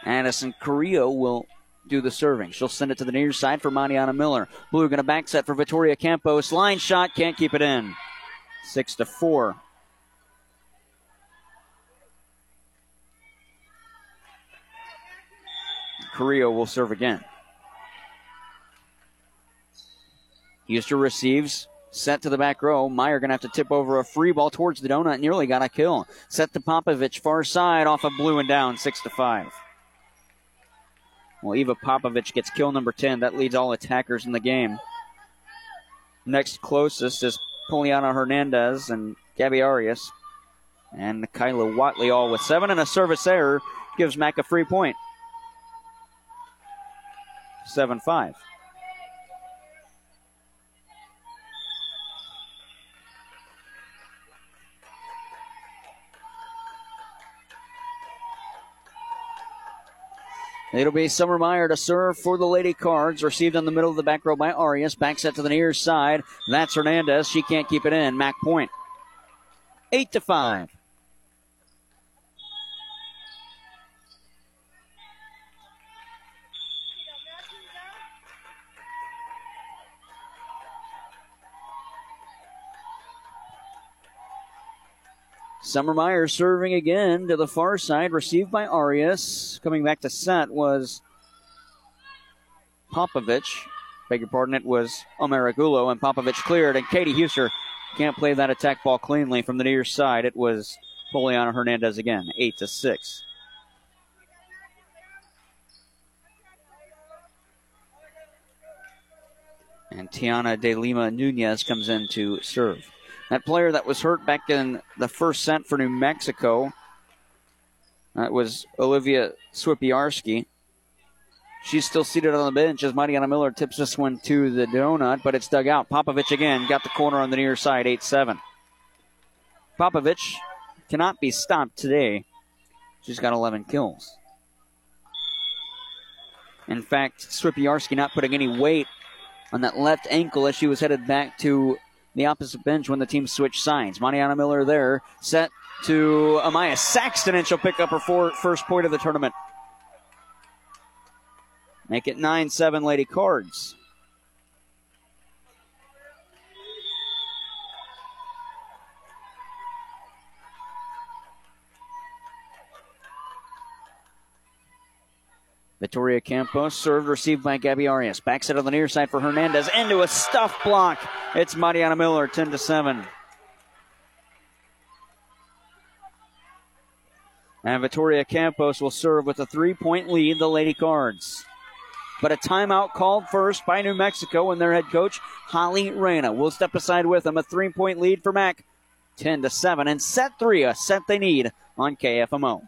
Addison Carrillo will do the serving. She'll send it to the near side for Mariana Miller. Blue going to back set for Victoria Campos. Line shot, can't keep it in. Six to four. Carrillo will serve again. Huster receives, set to the back row. Meyer going to have to tip over a free ball towards the donut. Nearly got a kill. Set to Popovich, far side, off of blue and down, six to five. Well, Eva Popovich gets kill number 10. That leads all attackers in the game. Next closest is Poliana Hernandez and Gabby Arias. And Kyla Watley all with seven and a service error gives Mac a free point. 7 5. It'll be Summer Meyer to serve for the Lady Cards. Received on the middle of the back row by Arias. Back set to the near side. That's Hernandez. She can't keep it in. Mac point. Eight to five. Summer Meyer serving again to the far side, received by Arias. Coming back to set was Popovich. Beg your pardon, it was Amerigulo, and Popovich cleared, and Katie Huster can't play that attack ball cleanly from the near side. It was Poliana Hernandez again, 8 to 6. And Tiana de Lima Nunez comes in to serve. That player that was hurt back in the first set for New Mexico, that was Olivia Swipiarski. She's still seated on the bench as Mariana Miller tips this one to the donut, but it's dug out. Popovich again got the corner on the near side, 8 7. Popovich cannot be stopped today. She's got 11 kills. In fact, Swipiarski not putting any weight on that left ankle as she was headed back to the opposite bench when the team switched sides. Mariana Miller there, set to Amaya Saxton, and she'll pick up her four, first point of the tournament. Make it 9 7 Lady Cards. Victoria Campos served, received by Gabby Arias. Backs it on the near side for Hernandez. Into a stuff block. It's Mariana Miller, 10 to 7. And Victoria Campos will serve with a three point lead, the Lady Cards. But a timeout called first by New Mexico and their head coach, Holly Reyna. will step aside with them. A three point lead for Mac, 10 to 7. And set three, a set they need on KFMO.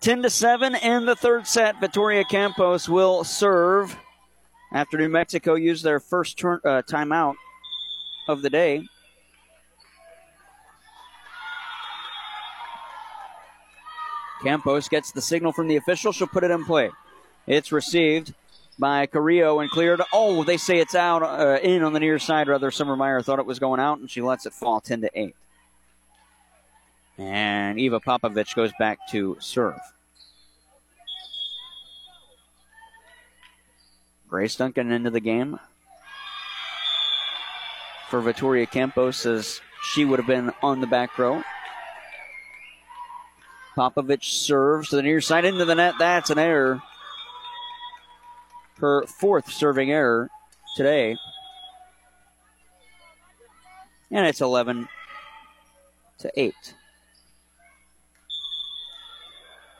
10 to 7 in the third set. Victoria Campos will serve after New Mexico used their first turn, uh, timeout of the day. Campos gets the signal from the official. She'll put it in play. It's received by Carrillo and cleared. Oh, they say it's out uh, in on the near side. Rather, Summer Meyer thought it was going out, and she lets it fall 10 to 8. And Eva Popovich goes back to serve. Grace Duncan into the game for Victoria Campos as she would have been on the back row. Popovich serves to the near side into the net. That's an error. Her fourth serving error today. And it's 11 to 8.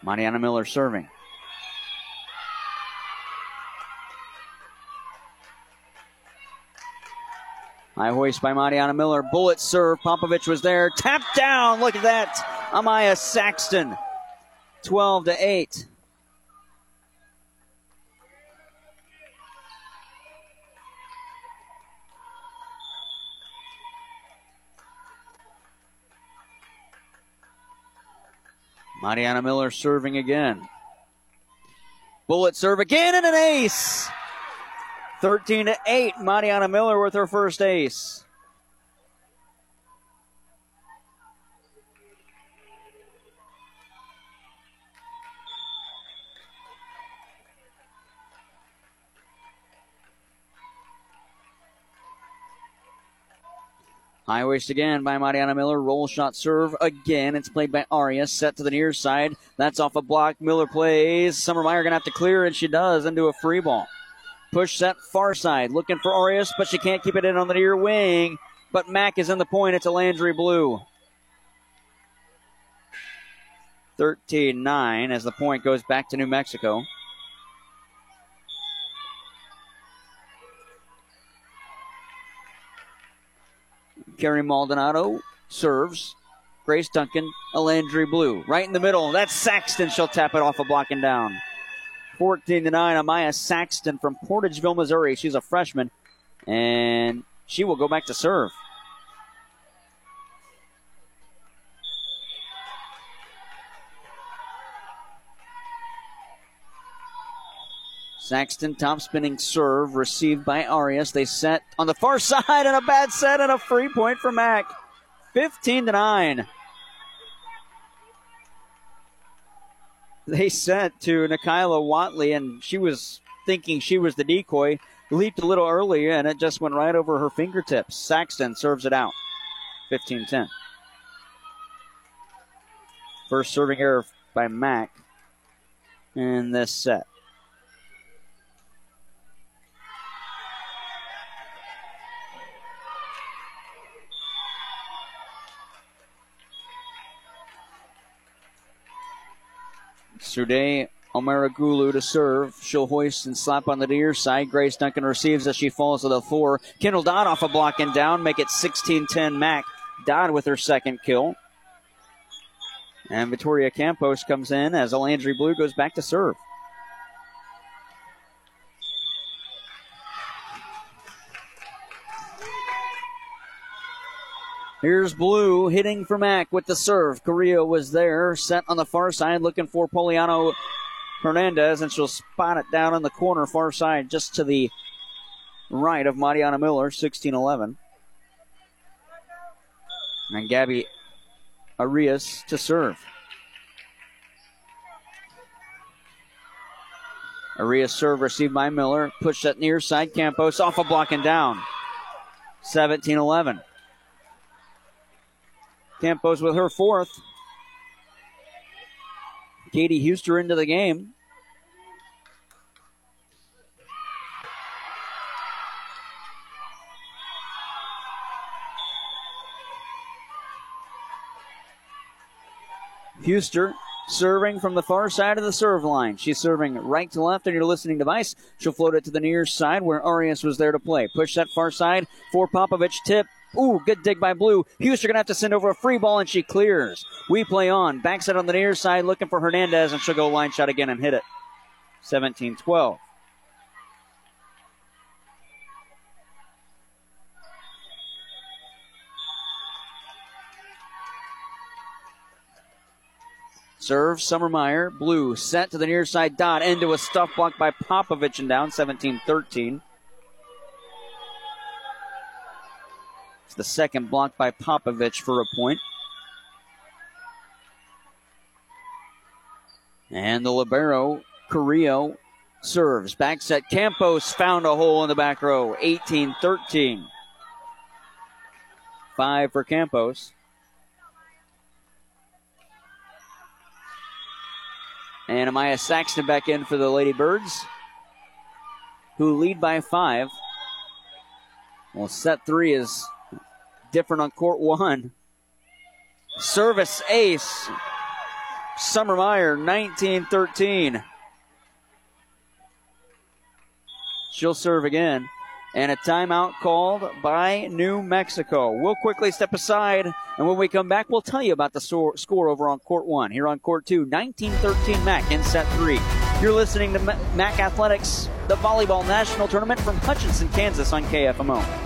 Mariana Miller serving. High hoist by Mariana Miller. Bullet serve. Popovich was there. Tapped down. Look at that. Amaya Saxton. 12 to 8. Mariana Miller serving again. Bullet serve again and an ace. 13 to 8. Mariana Miller with her first ace. High waist again by Mariana Miller. Roll shot serve again. It's played by Arias. Set to the near side. That's off a block. Miller plays. Summer Meyer going to have to clear, and she does into a free ball. Push set far side. Looking for Arias, but she can't keep it in on the near wing. But Mac is in the point. It's Alandry Blue. 13 9 as the point goes back to New Mexico. Carrie Maldonado serves. Grace Duncan, Alandry Blue. Right in the middle. That's Saxton. She'll tap it off a blocking down. 14 to 9. Amaya Saxton from Portageville, Missouri. She's a freshman. And she will go back to serve. Saxton top spinning serve received by Arias. They set on the far side and a bad set and a free point for Mac. 15 to 9. They set to Nikayla Watley and she was thinking she was the decoy. Leaped a little earlier and it just went right over her fingertips. Saxton serves it out. 15 10. First serving error by Mac in this set. Sude Omaragulu to serve. She'll hoist and slap on the near side. Grace Duncan receives as she falls to the floor. Kendall Dodd off a block and down. Make it 16 10 Mac. Dodd with her second kill. And Victoria Campos comes in as Alandry Blue goes back to serve. Here's Blue hitting for Mac with the serve. Correa was there, set on the far side, looking for Poliana Hernandez, and she'll spot it down in the corner, far side, just to the right of Mariana Miller, 16 11. And Gabby Arias to serve. Arias serve received by Miller. pushed that near side. Campos off a block and down. 17 11. Campos with her fourth. Katie Huster into the game. Huster serving from the far side of the serve line. She's serving right to left on your listening device. She'll float it to the near side where Arias was there to play. Push that far side for Popovich. Tip. Ooh, good dig by Blue. Huster gonna have to send over a free ball and she clears. We play on. Backside on the near side looking for Hernandez and she'll go line shot again and hit it. 17 12. Serve, Summer Meyer, blue, set to the near side Dodd, into a stuff block by Popovich and down 17 13. The second block by Popovich for a point. And the Libero, Carrillo, serves. Back set, Campos found a hole in the back row, 18 13. Five for Campos. And Amaya Saxton back in for the Lady Birds, who lead by five. Well, set three is different on court one. Service ace. Summer Meyer, 19 13. She'll serve again. And a timeout called by New Mexico. We'll quickly step aside, and when we come back, we'll tell you about the score, over on court one. Here on court two, 19 13 MAC in set three. You're listening to MAC Athletics, the Volleyball National Tournament from Hutchinson, Kansas on KFMO.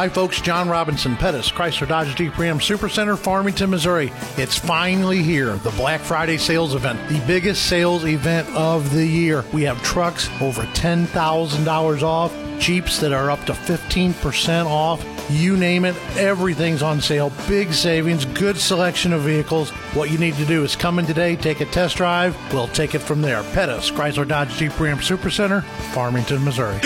Hi, folks. John Robinson Pettis, Chrysler Dodge Jeep Ram Supercenter, Farmington, Missouri. It's finally here, the Black Friday sales event, the biggest sales event of the year. We have trucks over $10,000 off Jeeps that are up to 15% off. You name it, everything's on sale. Big savings, good selection of vehicles. What you need to do is come in today, take a test drive. We'll take it from there. Pettis, Chrysler Dodge Jeep Ram Supercenter, Farmington, Missouri.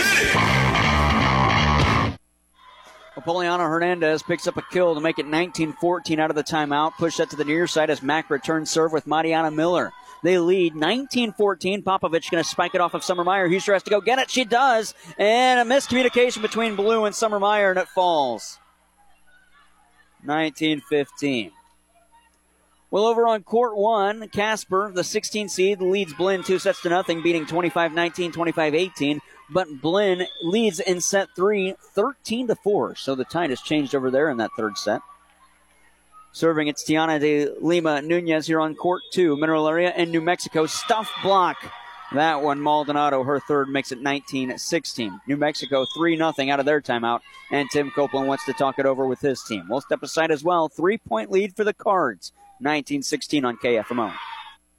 Napoleano Hernandez picks up a kill to make it 19-14 out of the timeout. Push that to the near side as Mac returns serve with Mariana Miller. They lead 19-14. Popovich going to spike it off of Summer Meyer. Huster has to go get it. She does. And a miscommunication between Blue and Summer Meyer, and it falls. 19-15. Well, over on court one, Casper, the 16 seed, leads Blinn two sets to nothing, beating 25-19, 25-18 but Blinn leads in set three, 13 to 4. So the tide has changed over there in that third set. Serving it's Tiana de Lima Nunez here on court two, Mineral Area and New Mexico. Stuff block. That one, Maldonado, her third, makes it 19 16. New Mexico 3 0 out of their timeout, and Tim Copeland wants to talk it over with his team. We'll step aside as well. Three point lead for the Cards, 19 16 on KFMO.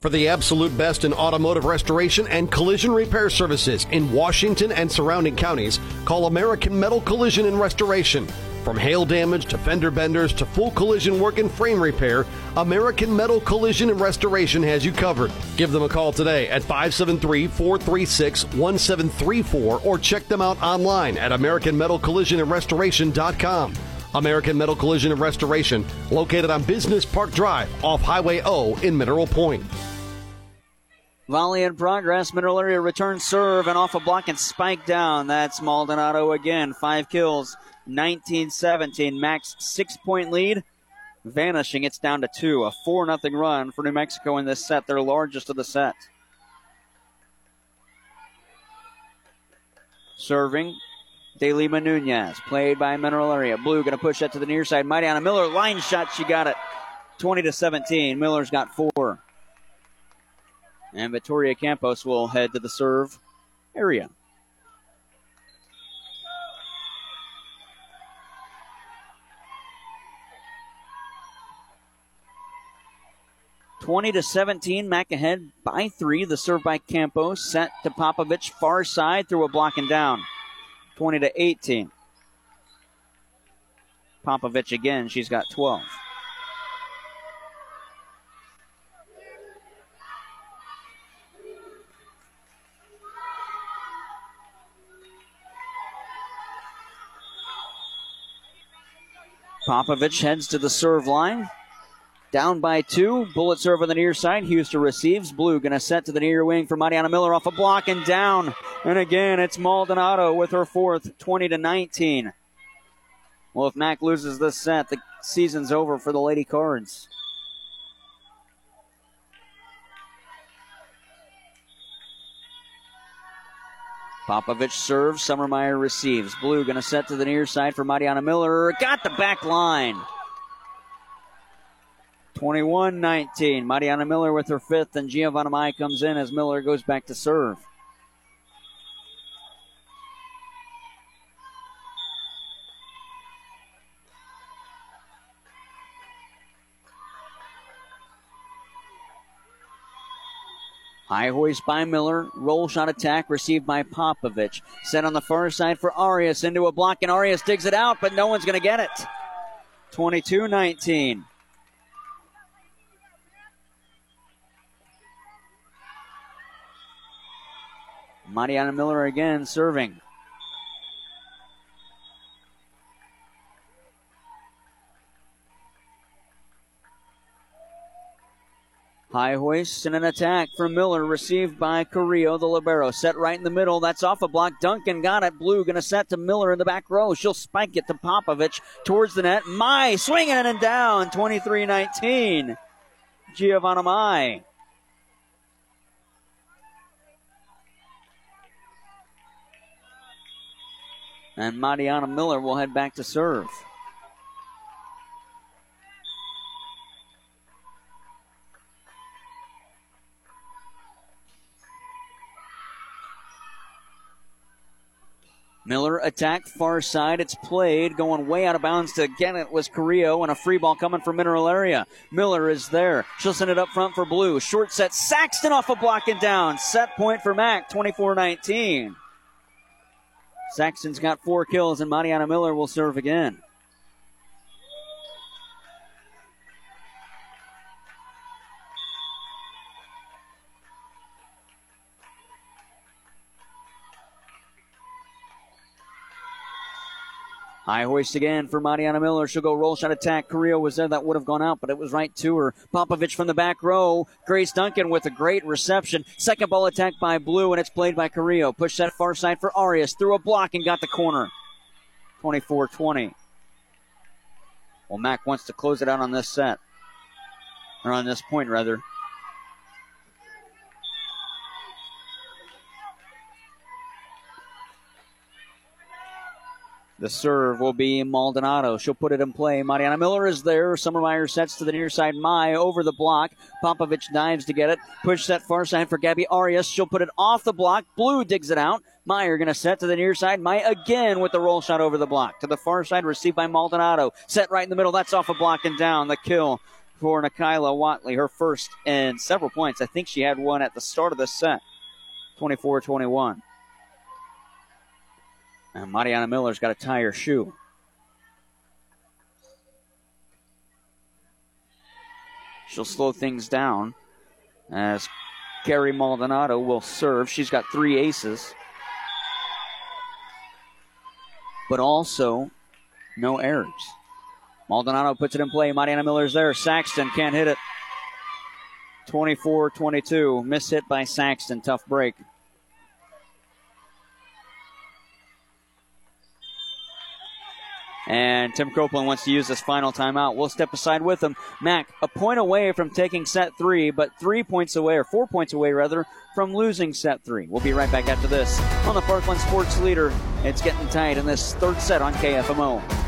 For the absolute best in automotive restoration and collision repair services in Washington and surrounding counties, call American Metal Collision and Restoration. From hail damage to fender benders to full collision work and frame repair, American Metal Collision and Restoration has you covered. Give them a call today at 573 436 1734 or check them out online at AmericanMetalCollisionandRestoration.com. American Metal Collision and Restoration, located on Business Park Drive off Highway O in Mineral Point. Volley in progress. Mineral area return serve and off a block and spike down. That's Maldonado again. Five kills, 19 17. Max six point lead. Vanishing, it's down to two. A 4 0 run for New Mexico in this set, their largest of the set. Serving, Delima Nunez, played by Mineral Area. Blue going to push that to the near side. Mariana Miller, line shot, she got it. 20 to 17. Miller's got four. And Victoria Campos will head to the serve area. Twenty to seventeen, Mac ahead by three. The serve by Campos, set to Popovich, far side through a block and down. Twenty to eighteen. Popovich again, she's got twelve. Popovich heads to the serve line. Down by two. Bullet serve on the near side. Huster receives. Blue going to set to the near wing for Mariana Miller off a block and down. And again, it's Maldonado with her fourth, 20 to 19. Well, if Mac loses this set, the season's over for the Lady Cards. Popovich serves. Summer Meyer receives. Blue going to set to the near side for Mariana Miller. Got the back line. 21 19. Mariana Miller with her fifth, and Giovanna Mai comes in as Miller goes back to serve. High hoist by Miller. Roll shot attack received by Popovich. Set on the far side for Arias into a block, and Arias digs it out, but no one's going to get it. 22 19. Mariana Miller again serving. High hoist and an attack from Miller, received by Carrillo, the libero. Set right in the middle. That's off a block. Duncan got it. Blue going to set to Miller in the back row. She'll spike it to Popovich towards the net. Mai swinging and down. 23 19. Giovanna Mai. And Mariana Miller will head back to serve. Miller attack far side. It's played, going way out of bounds to again. It was Carrillo and a free ball coming from mineral area. Miller is there. She'll send it up front for blue. Short set. Saxton off a block and down. Set point for Mac. 24-19. Saxton's got four kills, and Mariana Miller will serve again. High hoist again for Mariana Miller. She'll go roll shot attack. Carrillo was there. That would have gone out, but it was right to her. Popovich from the back row. Grace Duncan with a great reception. Second ball attack by Blue, and it's played by Carrillo. Push that far side for Arias. Threw a block and got the corner. 24 20. Well, Mac wants to close it out on this set. Or on this point, rather. The serve will be Maldonado. She'll put it in play. Mariana Miller is there. Summermeyer sets to the near side. Mai over the block. Popovich dives to get it. Push set far side for Gabby Arias. She'll put it off the block. Blue digs it out. Meyer going to set to the near side. Mai again with the roll shot over the block. To the far side, received by Maldonado. Set right in the middle. That's off a block and down. The kill for Nikayla Watley. Her first and several points. I think she had one at the start of the set. 24 21. And Mariana Miller's got to tie her shoe. She'll slow things down as Carrie Maldonado will serve. She's got three aces, but also no errors. Maldonado puts it in play. Mariana Miller's there. Saxton can't hit it. 24 22. Miss hit by Saxton. Tough break. And Tim Copeland wants to use this final timeout. We'll step aside with him. Mac, a point away from taking set three, but three points away, or four points away rather, from losing set three. We'll be right back after this on the Parkland Sports Leader. It's getting tight in this third set on KFMO.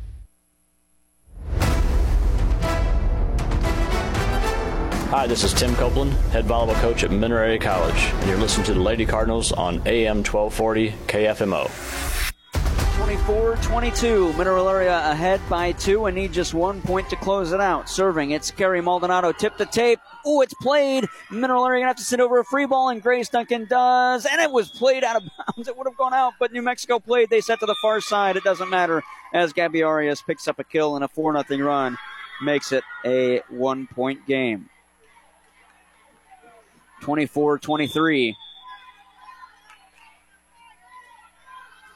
Hi, this is Tim Copeland, head volleyball coach at Mineral College, and you're listening to the Lady Cardinals on AM 1240 KFMO. 24 22. Mineral area ahead by two and need just one point to close it out. Serving, it's Carrie Maldonado. Tip the tape. Oh, it's played. Mineral area gonna have to send over a free ball, and Grace Duncan does. And it was played out of bounds. It would have gone out, but New Mexico played. They set to the far side. It doesn't matter as Gabby Arias picks up a kill and a 4 0 run makes it a one point game. 24 23.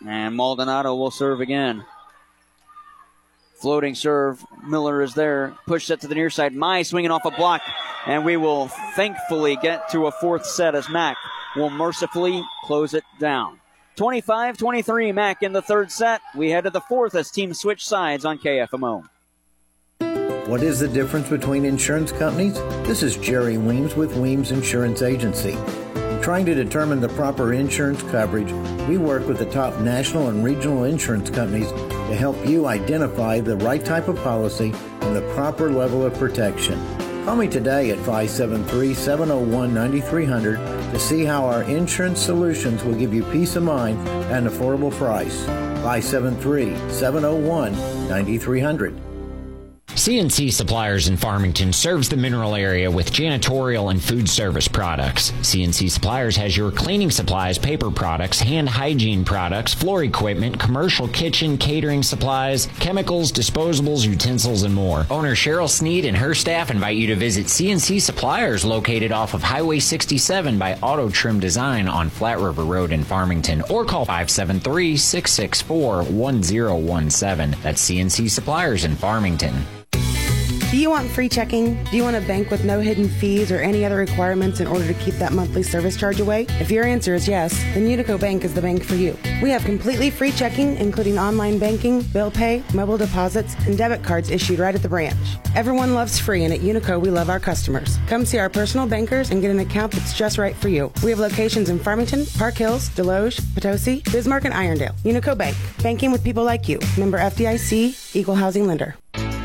And Maldonado will serve again. Floating serve. Miller is there. Push set to the near side. Mai swinging off a block. And we will thankfully get to a fourth set as Mac will mercifully close it down. 25 23, Mac in the third set. We head to the fourth as teams switch sides on KFMO. What is the difference between insurance companies? This is Jerry Weems with Weems Insurance Agency. In trying to determine the proper insurance coverage, we work with the top national and regional insurance companies to help you identify the right type of policy and the proper level of protection. Call me today at 573 701 9300 to see how our insurance solutions will give you peace of mind at an affordable price. 573 701 9300. CNC Suppliers in Farmington serves the mineral area with janitorial and food service products. CNC Suppliers has your cleaning supplies, paper products, hand hygiene products, floor equipment, commercial kitchen, catering supplies, chemicals, disposables, utensils, and more. Owner Cheryl Sneed and her staff invite you to visit CNC Suppliers located off of Highway 67 by Auto Trim Design on Flat River Road in Farmington or call 573 664 1017. That's CNC Suppliers in Farmington. Do you want free checking? Do you want a bank with no hidden fees or any other requirements in order to keep that monthly service charge away? If your answer is yes, then Unico Bank is the bank for you. We have completely free checking, including online banking, bill pay, mobile deposits, and debit cards issued right at the branch. Everyone loves free, and at Unico, we love our customers. Come see our personal bankers and get an account that's just right for you. We have locations in Farmington, Park Hills, Desloge, Potosi, Bismarck, and Irondale. Unico Bank, banking with people like you. Member FDIC, Equal Housing Lender.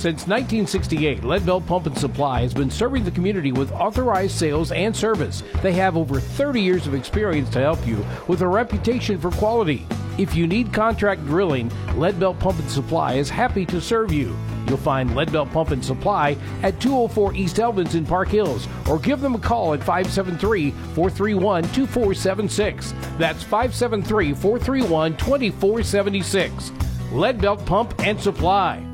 Since 1968, Leadbelt Pump and Supply has been serving the community with authorized sales and service. They have over 30 years of experience to help you with a reputation for quality. If you need contract drilling, Leadbelt Pump and Supply is happy to serve you. You'll find Leadbelt Pump and Supply at 204 East Elvins in Park Hills or give them a call at 573 431 2476. That's 573 431 2476. Leadbelt Pump and Supply.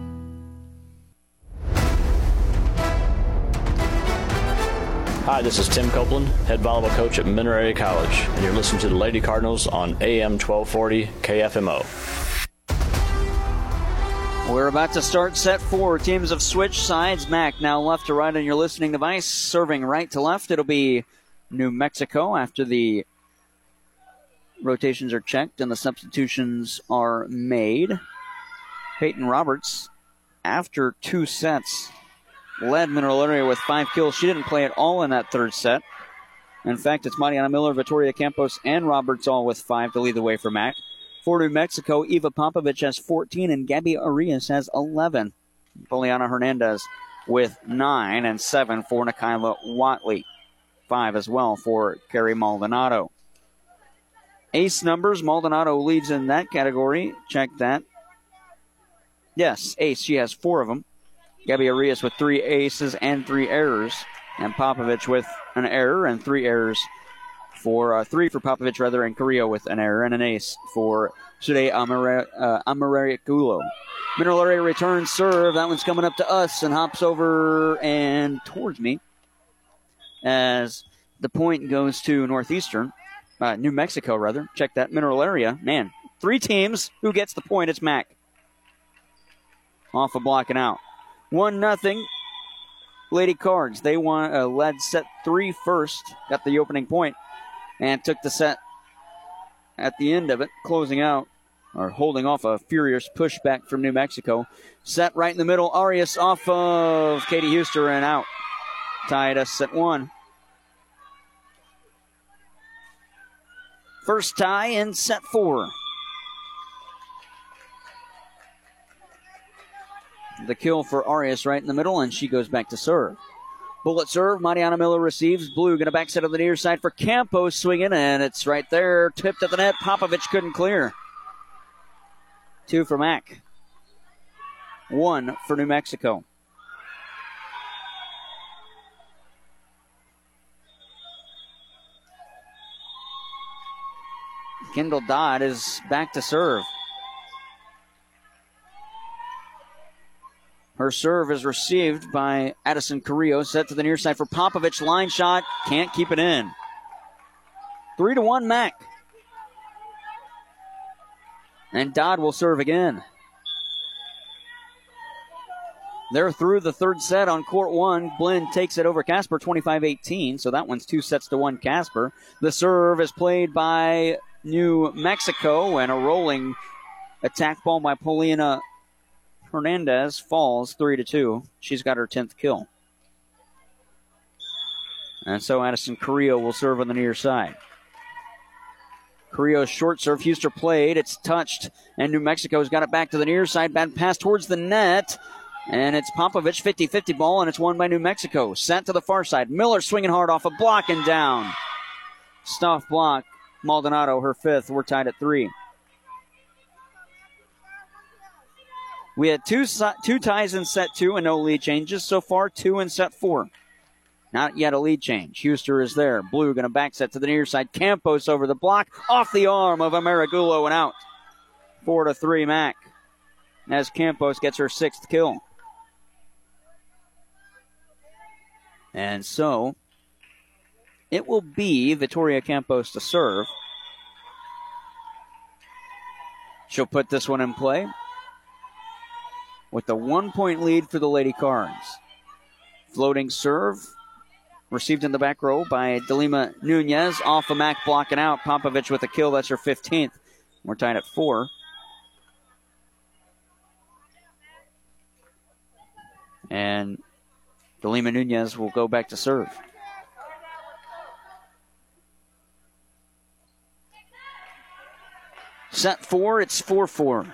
Hi, this is Tim Copeland, head volleyball coach at Area College, and you're listening to the Lady Cardinals on AM 1240 KFMO. We're about to start set four. Teams have switched sides. Mac now left to right on your listening device, serving right to left. It'll be New Mexico after the rotations are checked and the substitutions are made. Peyton Roberts, after two sets, led Mineral Area with five kills. She didn't play at all in that third set. In fact, it's Mariana Miller, Victoria Campos, and Roberts all with five to lead the way for Mac. For New Mexico, Eva Popovich has 14 and Gabby Arias has 11. Poliana Hernandez with 9 and 7 for Nikayla Watley. 5 as well for Carrie Maldonado. Ace numbers, Maldonado leads in that category. Check that. Yes, ace. She has four of them. Gabby Arias with three aces and three errors. And Popovich with an error and three errors for uh, three for Popovich rather, and Carrillo with an error and an ace for Sude Amarariaculo. Uh, Mineral Area returns serve. That one's coming up to us and hops over and towards me as the point goes to Northeastern, uh, New Mexico rather. Check that Mineral Area. Man, three teams. Who gets the point? It's Mac. Off a of blocking out. One nothing. Lady Cards. They won, uh, led set three first. Got the opening point and took the set at the end of it, closing out or holding off a furious pushback from New Mexico. Set right in the middle. Arias off of Katie Huster and out. Tied us at one. First tie in set four. The kill for Arias right in the middle, and she goes back to serve. Bullet serve. Mariana Miller receives. Blue going to backside of the near side for Campos swinging, and it's right there. Tipped at the net. Popovich couldn't clear. Two for Mac. One for New Mexico. Kendall Dodd is back to serve. Her serve is received by Addison Carrillo, set to the near side for Popovich. Line shot, can't keep it in. Three to one, Mac. And Dodd will serve again. They're through the third set on court one. Blinn takes it over Casper 25 18, so that one's two sets to one Casper. The serve is played by New Mexico and a rolling attack ball by Paulina Hernandez falls 3 to 2. She's got her 10th kill. And so Addison Carrillo will serve on the near side. Carrillo's short serve. Huster played. It's touched. And New Mexico's got it back to the near side. Bad pass towards the net. And it's Popovich 50 50 ball, and it's won by New Mexico. Sent to the far side. Miller swinging hard off a block and down. Stuff block. Maldonado, her fifth. We're tied at three. We had two, two ties in set two and no lead changes. So far, two in set four. Not yet a lead change. Huster is there. Blue going to back set to the near side. Campos over the block. Off the arm of Amerigulo and out. Four to three, Mac. As Campos gets her sixth kill. And so it will be Victoria Campos to serve. She'll put this one in play with the one point lead for the Lady Cards. Floating serve received in the back row by Delima Nunez off of Mac blocking out. Popovich with a kill. That's her 15th. We're tied at four. And Delima Nunez will go back to serve. Set four, it's 4 4.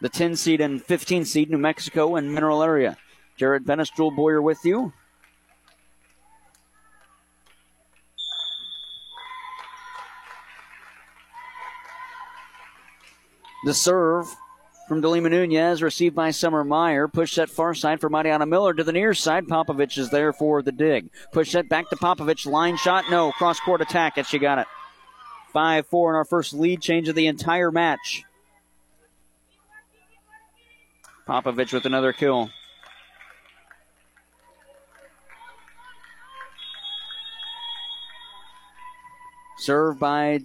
The 10 seed and 15 seed, New Mexico and Mineral Area. Jared Bennis, Jewel Boyer with you. The serve from Delima Nunez, received by Summer Meyer. Push that far side for Mariana Miller to the near side. Popovich is there for the dig. Push that back to Popovich. Line shot, no. Cross court attack, and she got it. 5 4 in our first lead change of the entire match. Popovich with another kill. Served by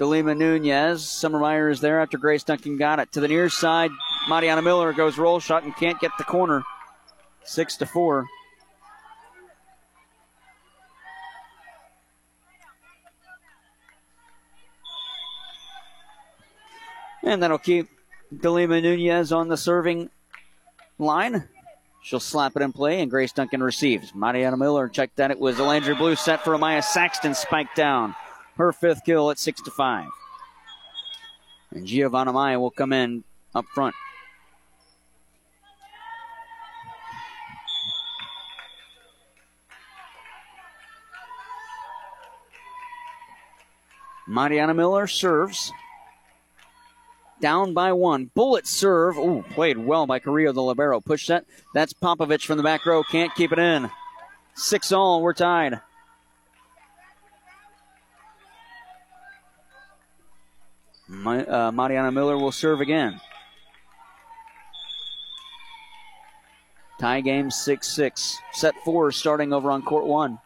Delima Nunez. Summer Meyer is there after Grace Duncan got it. To the near side, Mariana Miller goes roll shot and can't get the corner. Six to four. And that'll keep Delima Nunez on the serving line. She'll slap it in play, and Grace Duncan receives. Mariana Miller checked that. It was Landry Blue set for Amaya Saxton, spiked down her fifth kill at six to five. And Giovanna Maya will come in up front. Mariana Miller serves. Down by one. Bullet serve. Ooh, played well by Carrillo, the Libero. Push set. That's Popovich from the back row. Can't keep it in. Six all. We're tied. uh, Mariana Miller will serve again. Tie game 6 6. Set four starting over on court one.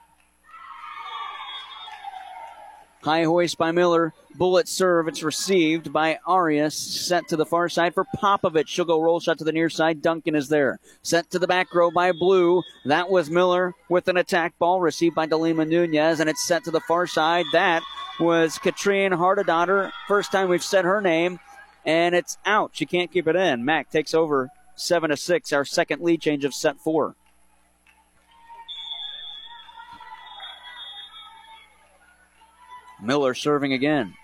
High hoist by Miller. Bullet serve. It's received by Arias. Set to the far side for Popovich. She'll go roll shot to the near side. Duncan is there. Set to the back row by Blue. That was Miller with an attack ball received by Delima Nunez, and it's set to the far side. That was Katrine Hardedotter. First time we've said her name, and it's out. She can't keep it in. Mac takes over seven to six. Our second lead change of set four. Miller serving again.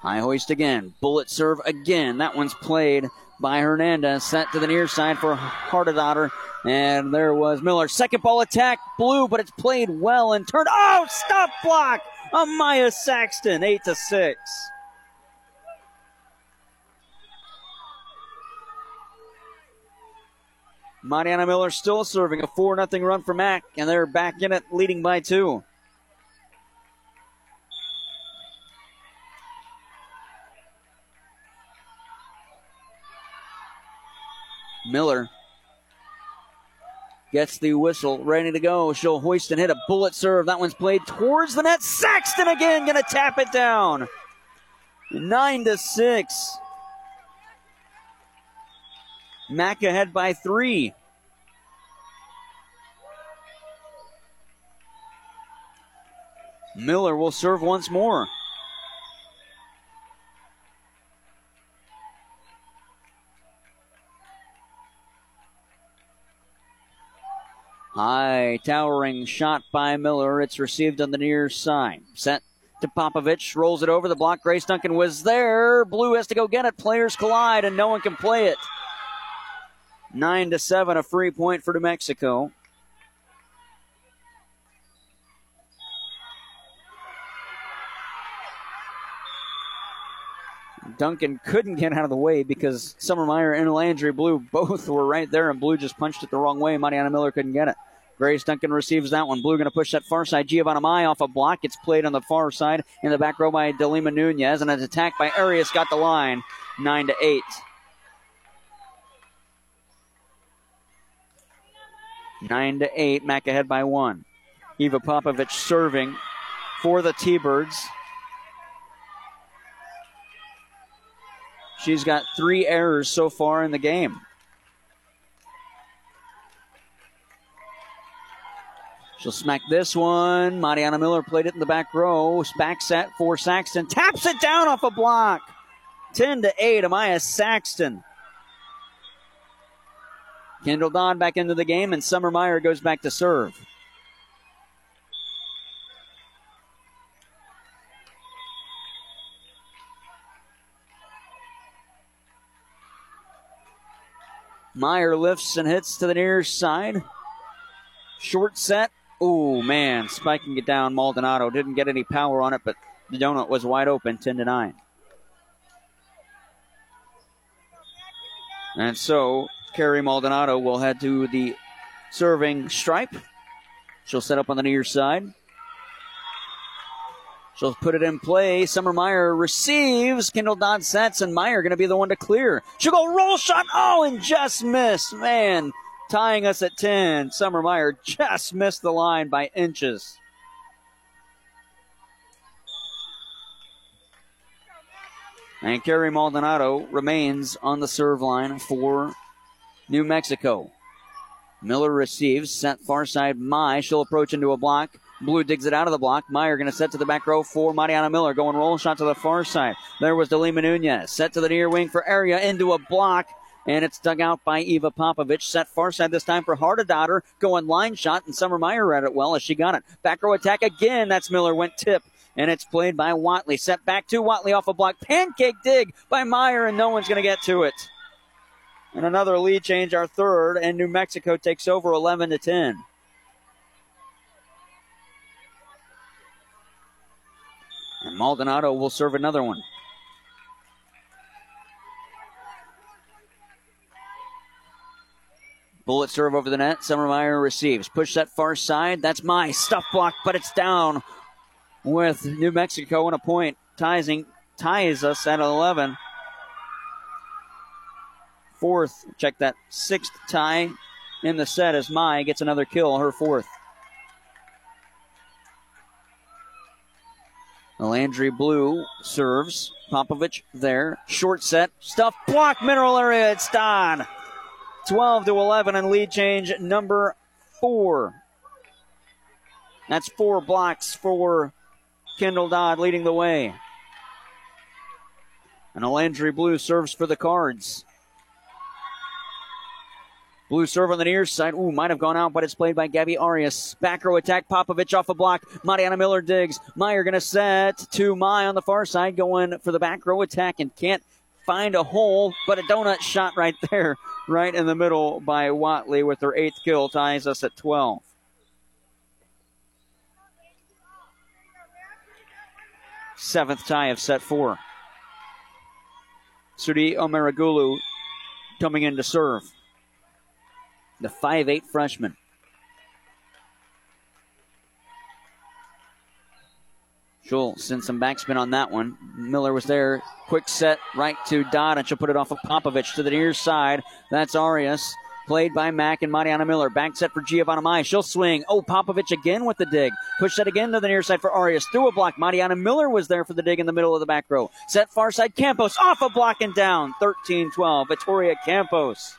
High hoist again. Bullet serve again. That one's played by Hernandez. Set to the near side for Hardedotter. And there was Miller. Second ball attack. Blue, but it's played well and turned. Oh, stop block. Amaya Saxton. 8 to 6. Mariana Miller still serving a 4 0 run for Mac, and they're back in it, leading by two. Miller gets the whistle, ready to go. She'll hoist and hit a bullet serve. That one's played towards the net. Saxton again, gonna tap it down. Nine to six. Mac ahead by three. Miller will serve once more. High towering shot by Miller. It's received on the near side. Set to Popovich. Rolls it over. The block. Grace Duncan was there. Blue has to go get it. Players collide and no one can play it. Nine to seven, a free point for New Mexico. Duncan couldn't get out of the way because Summer Meyer and Landry Blue both were right there, and Blue just punched it the wrong way. Mariana Miller couldn't get it. Grace Duncan receives that one. Blue going to push that far side. Giovanna Mai off a block. It's played on the far side in the back row by Delima Nunez, and an attack by Arias got the line. Nine to eight. Nine to eight. Mac ahead by one. Eva Popovich serving for the T-Birds. She's got three errors so far in the game. She'll smack this one. Mariana Miller played it in the back row. Back set for Saxton. Taps it down off a block. 10 to 8. Amaya Saxton. Kendall Dodd back into the game, and Summer Meyer goes back to serve. Meyer lifts and hits to the near side. Short set. Oh man, spiking it down. Maldonado didn't get any power on it, but the donut was wide open, 10 to 9. And so Carrie Maldonado will head to the serving stripe. She'll set up on the near side. She'll put it in play. Summer Meyer receives. Kendall Dodd sets, and Meyer going to be the one to clear. She'll go roll shot. Oh, and just missed. Man, tying us at 10. Summer Meyer just missed the line by inches. And Carrie Maldonado remains on the serve line for New Mexico. Miller receives, sent far side Mai. She'll approach into a block. Blue digs it out of the block. Meyer going to set to the back row for Mariana Miller. Going roll shot to the far side. There was Delima Nunez. Set to the near wing for area into a block. And it's dug out by Eva Popovich. Set far side this time for Hardedotter. Going line shot, and Summer Meyer read it well as she got it. Back row attack again. That's Miller. Went tip. And it's played by Watley. Set back to Watley off a block. Pancake dig by Meyer, and no one's going to get to it. And another lead change, our third, and New Mexico takes over 11 to 10. And Maldonado will serve another one. Bullet serve over the net. Summer Meyer receives. Push that far side. That's my stuff block, but it's down with New Mexico and a point. Ties, ties us at 11. Fourth, check that sixth tie in the set as Mai gets another kill, her fourth. Landry Blue serves. Popovich there. Short set. Stuff block. Mineral area. It's done. 12 to 11 and lead change number four. That's four blocks for Kendall Dodd leading the way. And Landry Blue serves for the cards. Blue serve on the near side. Ooh, might have gone out, but it's played by Gabby Arias. Back row attack. Popovich off a block. Mariana Miller digs. Meyer going to set to Mai on the far side, going for the back row attack and can't find a hole, but a donut shot right there, right in the middle by Watley with her eighth kill, ties us at 12. Seventh tie of set four. Sudi Omeragulu coming in to serve the five-eight freshman. She'll send some backspin on that one. Miller was there. Quick set right to Dodd, and she'll put it off of Popovich to the near side. That's Arias. Played by Mac and Mariana Miller. Back set for Giovanna Mai. She'll swing. Oh, Popovich again with the dig. Push that again to the near side for Arias. Through a block. Mariana Miller was there for the dig in the middle of the back row. Set far side. Campos off a block and down. 13 12. Victoria Campos.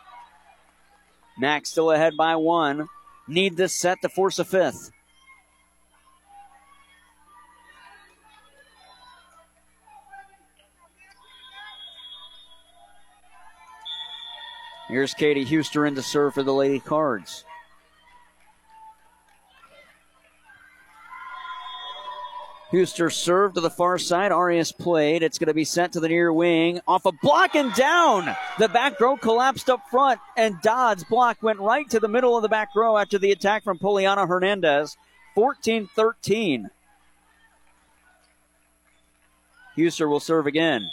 Max still ahead by one. Need this set to force a fifth. Here's Katie Huster in to serve for the Lady Cards. Huster served to the far side. Arias played. It's going to be sent to the near wing. Off a block and down. The back row collapsed up front, and Dodd's block went right to the middle of the back row after the attack from Poliana Hernandez. 14 13. Huster will serve again.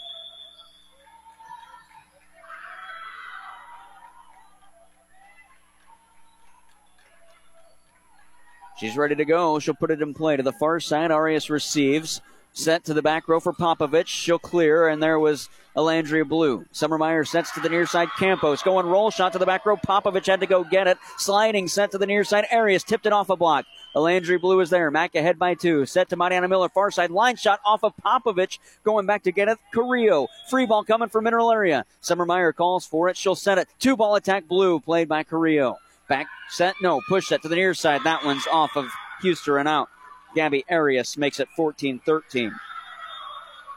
She's ready to go. She'll put it in play to the far side. Arias receives. Set to the back row for Popovich. She'll clear, and there was Alandry Blue. Summer Meyer sets to the near side. Campos going roll shot to the back row. Popovich had to go get it. Sliding set to the near side. Arias tipped it off a block. Alandry Blue is there. Mac ahead by two. Set to Mariana Miller. Far side line shot off of Popovich. Going back to get it. Carrillo. Free ball coming from mineral area. Summer Meyer calls for it. She'll set it. Two ball attack Blue played by Carrillo. Back set, no, push set to the near side. That one's off of Huster and out. Gabby Arias makes it 14 13.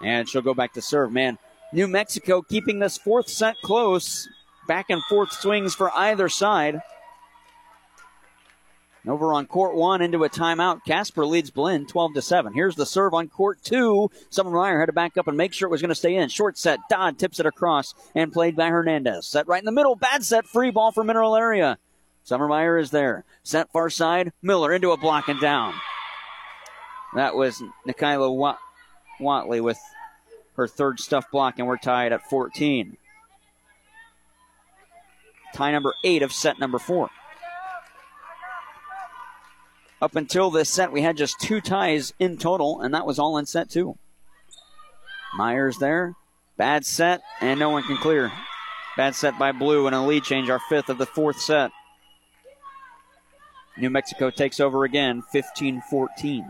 And she'll go back to serve. Man, New Mexico keeping this fourth set close. Back and forth swings for either side. Over on court one into a timeout. Casper leads Blinn 12 to 7. Here's the serve on court two. Summer Meyer had to back up and make sure it was going to stay in. Short set. Dodd tips it across and played by Hernandez. Set right in the middle. Bad set. Free ball for Mineral Area. Summer Meyer is there. Set far side. Miller into a block and down. That was Nikayla Wat- Watley with her third stuff block, and we're tied at 14. Tie number eight of set number four. Up until this set, we had just two ties in total, and that was all in set two. Myers there. Bad set, and no one can clear. Bad set by Blue, and a lead change, our fifth of the fourth set. New Mexico takes over again, 15 14.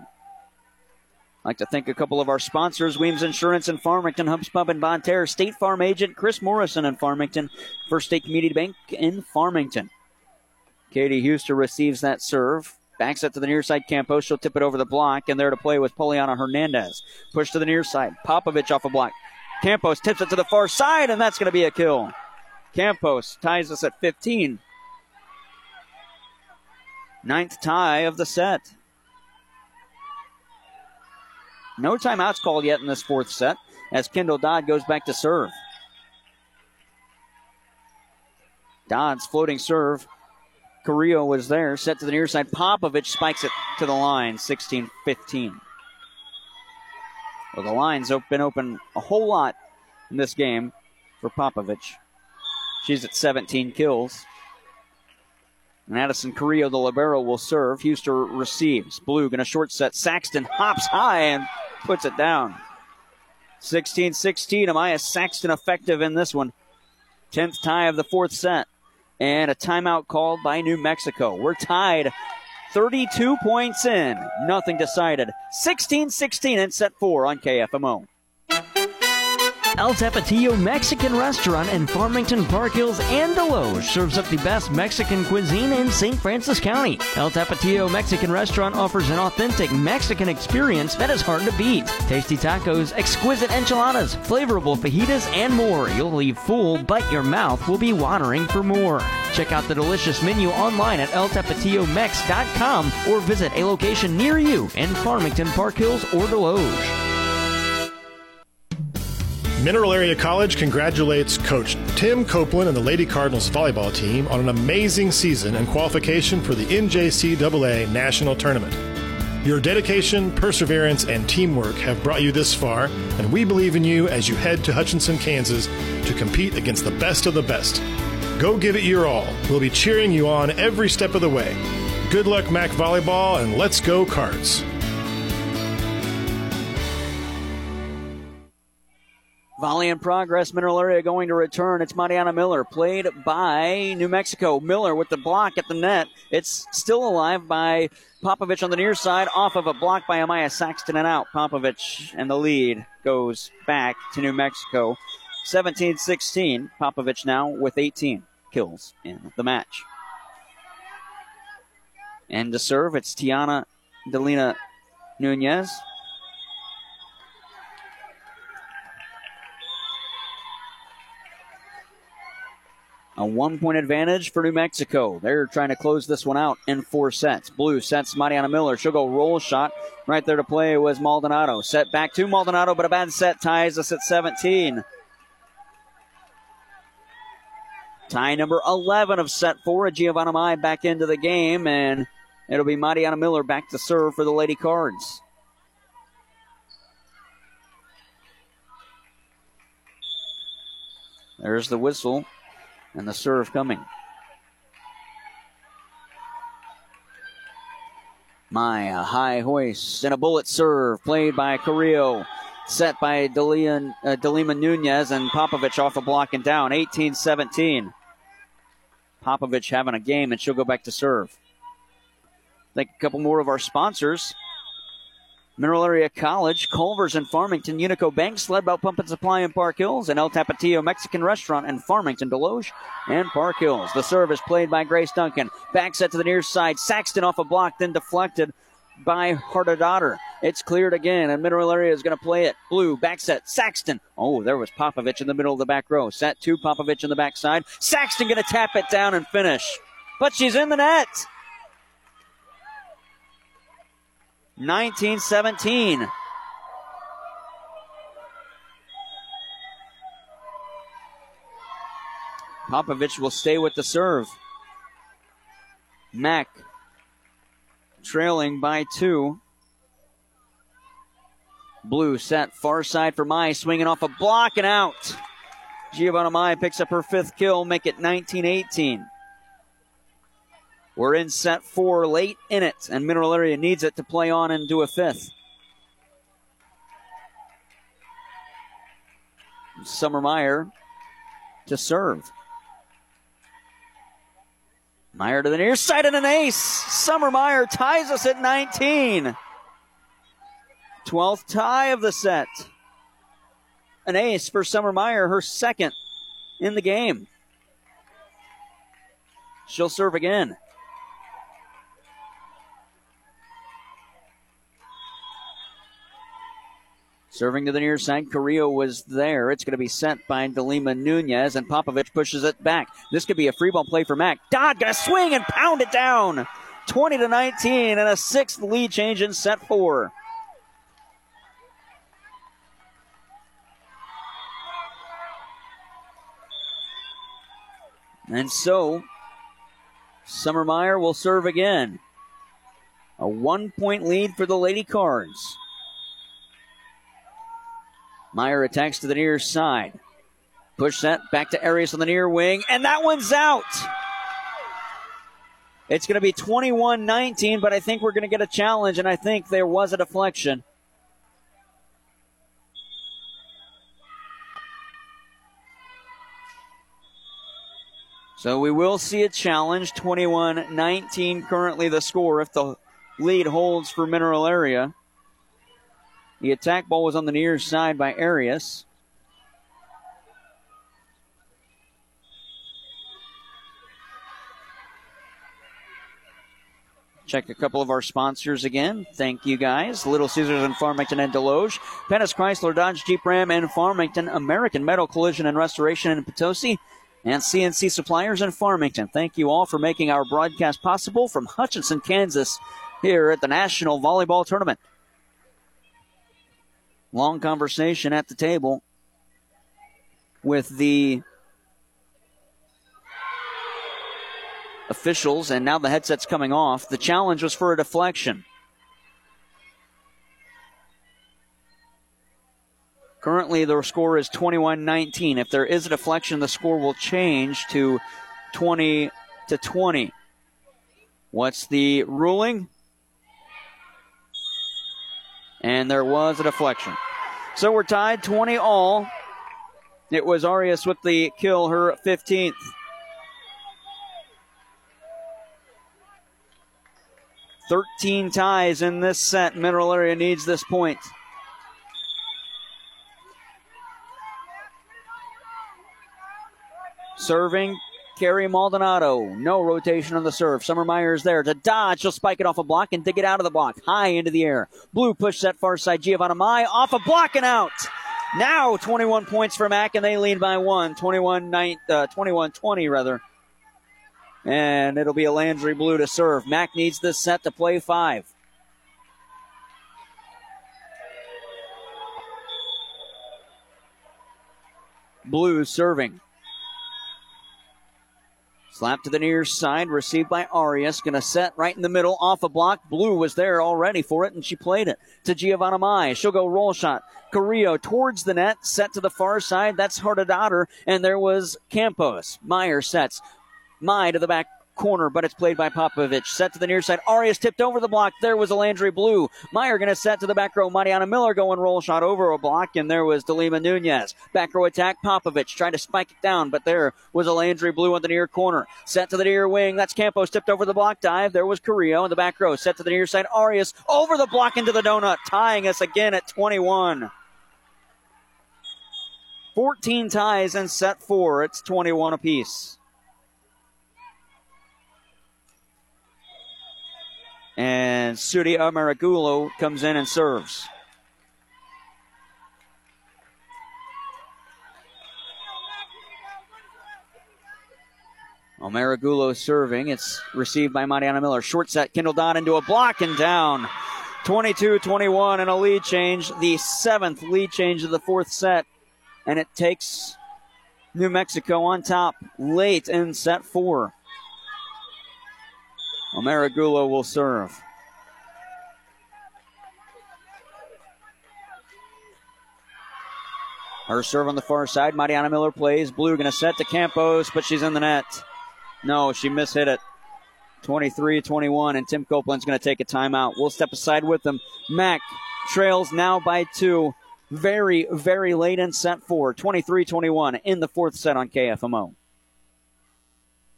I'd like to thank a couple of our sponsors Weems Insurance in Farmington, Hubs Pub in Bonne Terre, State Farm Agent Chris Morrison in Farmington, First State Community Bank in Farmington. Katie Huster receives that serve. Backs it to the near side. Campos. She'll tip it over the block, and there to play was Poliana Hernandez. Push to the near side. Popovich off a block. Campos tips it to the far side, and that's going to be a kill. Campos ties us at 15. Ninth tie of the set. No timeouts called yet in this fourth set as Kendall Dodd goes back to serve. Dodd's floating serve. Carrillo was there, set to the near side. Popovich spikes it to the line, 16 15. Well, the line's been open a whole lot in this game for Popovich. She's at 17 kills. And Addison Carrillo, the libero, will serve. Huster receives. Blue going to short set. Saxton hops high and puts it down. 16 16. Amaya Saxton effective in this one. 10th tie of the fourth set. And a timeout called by New Mexico. We're tied 32 points in. Nothing decided. 16 16 in set four on KFMO. El Tapatio Mexican Restaurant in Farmington, Park Hills, and Desloge serves up the best Mexican cuisine in St. Francois County. El Tapatio Mexican Restaurant offers an authentic Mexican experience that is hard to beat. Tasty tacos, exquisite enchiladas, flavorful fajitas, and more. You'll leave full, but your mouth will be watering for more. Check out the delicious menu online at eltapatiomex.com or visit a location near you in Farmington, Park Hills, or Desloge. Mineral Area College congratulates Coach Tim Copeland and the Lady Cardinals volleyball team on an amazing season and qualification for the NJCAA National Tournament. Your dedication, perseverance, and teamwork have brought you this far, and we believe in you as you head to Hutchinson, Kansas to compete against the best of the best. Go give it your all. We'll be cheering you on every step of the way. Good luck, Mac Volleyball, and let's go, Cards. Volley in progress. Mineral area going to return. It's Mariana Miller, played by New Mexico. Miller with the block at the net. It's still alive by Popovich on the near side, off of a block by Amaya Saxton and out. Popovich and the lead goes back to New Mexico. 17 16. Popovich now with 18 kills in the match. And to serve, it's Tiana Delima Nunez. A one point advantage for New Mexico. They're trying to close this one out in four sets. Blue sets Mariana Miller. She'll go roll shot. Right there to play was Maldonado. Set back to Maldonado, but a bad set ties us at 17. Tie number 11 of set four. Giovanna Mai back into the game, and it'll be Mariana Miller back to serve for the Lady Cards. There's the whistle and the serve coming. Maya high hoist and a bullet serve played by Carrillo. Set by uh, Delima Nunez and Popovich off a block and down. 18 17. Popovich having a game, and she'll go back to serve. Thank a couple more of our sponsors. Mineral Area College, Culver's in Farmington, Unico Bank, Sledbout Pump and Supply in Park Hills, and El Tapatio Mexican Restaurant in Farmington, Desloge, and Park Hills. The serve is played by Grace Duncan. Back set to the near side. Saxton off a block, then deflected by Harder It's cleared again, and Mineral Area is going to play it. Blue, back set, Saxton. Oh, there was Popovich in the middle of the back row. Set two, Popovich in the backside. Saxton going to tap it down and finish. But she's in the net. 19 17. Popovich will stay with the serve. Mac trailing by two. Blue set far side for Mai, swinging off a block and out. Giovanna Mai picks up her fifth kill, make it 19 18. We're in set four, late in it, and Mineral Area needs it to play on and do a fifth. Summer Meyer to serve. Meyer to the near side and an ace. Summer Meyer ties us at 19. 12th tie of the set. An ace for Summer Meyer, her second in the game. She'll serve again. Serving to the near side, Carrillo was there. It's going to be sent by Delima Nunez, and Popovich pushes it back. This could be a free ball play for Mac. Dodd going to swing and pound it down. 20 to 19, and a sixth lead change in set four. And so, Summer Meyer will serve again. A one point lead for the Lady Cards. Meyer attacks to the near side. Push that back to Arias on the near wing, and that one's out. It's going to be 21 19, but I think we're going to get a challenge, and I think there was a deflection. So we will see a challenge. 21 19 currently the score if the lead holds for Mineral Area. The attack ball was on the near side by Arias. Check a couple of our sponsors again. Thank you guys. Little Caesars in Farmington and Desloge. Pettis Chrysler Dodge Jeep Ram and Farmington. American Metal Collision and Restoration in Potosi. And CNC Suppliers in Farmington. Thank you all for making our broadcast possible from Hutchinson, Kansas, here at the National Volleyball Tournament. Long conversation at the table with the officials, and now the headset's coming off. The challenge was for a deflection. Currently, the score is 21 19. If there is a deflection, the score will change to 20 to 20. What's the ruling? And there was a deflection. So we're tied 20 all. It was Arias with the kill, her 15th. Thirteen ties in this set. Mineral Area needs this point. Serving Carrie Maldonado. No rotation on the serve. Summer Meyer's there to dodge. She'll spike it off a block and dig it out of the block. High into the air. Blue push set far side. Giovanna Mai off a block and out. Now 21 points for Mac, and they lead by one, 21 uh, 20 rather. And it'll be Alandry Blue to serve. Mac needs this set to play five. Blue serving. Slap to the near side, received by Arias. Going to set right in the middle, off a block. Blue was there already for it, and she played it to Giovanna Mai. She'll go roll shot. Carrillo towards the net, set to the far side. That's Hardadotter, and there was Campos. Meyer sets. Mai to the back corner, but it's played by Popovich. Set to the near side. Arias tipped over the block. There was Alandry Blue. Meyer going to set to the back row. Mariana Miller going roll shot over a block, and there was Delima Nunez. Back row attack. Popovich trying to spike it down, but there was Alandry Blue on the near corner. Set to the near wing. That's Campos tipped over the block dive. There was Carrillo in the back row. Set to the near side. Arias over the block into the donut, tying us again at 21. 14 ties and set four. It's 21 apiece. And Sudi Amaragulo comes in and serves. Omaragulo serving. It's received by Mariana Miller. Short set, Kendall Dodd into a block and down. 22 21 and a lead change. The seventh lead change of the fourth set. And it takes New Mexico on top late in set four. Omaragulo will serve. Her serve on the far side. Mariana Miller plays. Blue going to set to Campos, but she's in the net. No, she mishit it. 23 21, and Tim Copeland's going to take a timeout. We'll step aside with them. Mac trails now by two. Very, very late in set four. 23 21 in the fourth set on KFMO.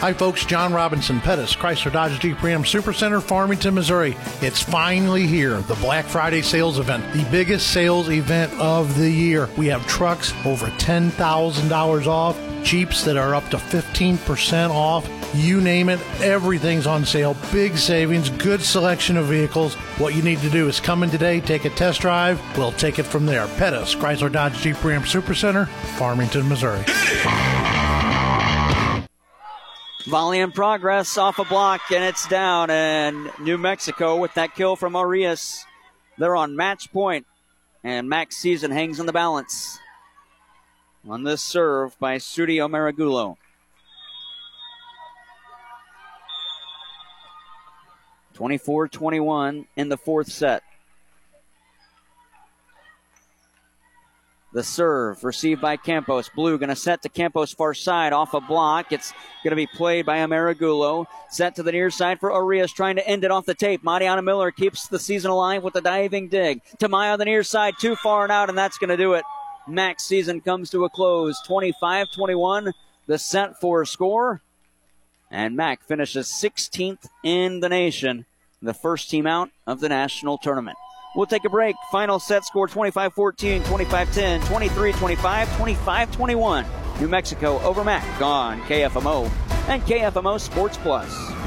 Hi, folks. John Robinson Pettis, Chrysler Dodge Jeep Ram Supercenter, Farmington, Missouri. It's finally here, the Black Friday sales event, the biggest sales event of the year. We have trucks over $10,000 off, Jeeps that are up to 15% off. You name it, everything's on sale. Big savings, good selection of vehicles. What you need to do is come in today, take a test drive. We'll take it from there. Pettis, Chrysler Dodge Jeep Ram Supercenter, Farmington, Missouri. Volley in progress off a block, and it's down. And New Mexico with that kill from Arias. They're on match point, and Mac's Season hangs in the balance on this serve by Sudi Omaragulo. Twenty-four, twenty-one in the fourth set. The serve received by Campos. Blue going to set to Campos far side off a block. It's going to be played by Amaragulo. Set to the near side for Arias trying to end it off the tape. Mariana Miller keeps the season alive with the diving dig. Tamaya on the near side too far and out and that's going to do it. Mac's season comes to a close. 25-21 the set for score. And Mac finishes 16th in the nation. The first team out of the national tournament. We'll take a break. Final set score 25 14, 25 10, 23 25, 25 21. New Mexico over Mac on KFMO and KFMO Sports Plus.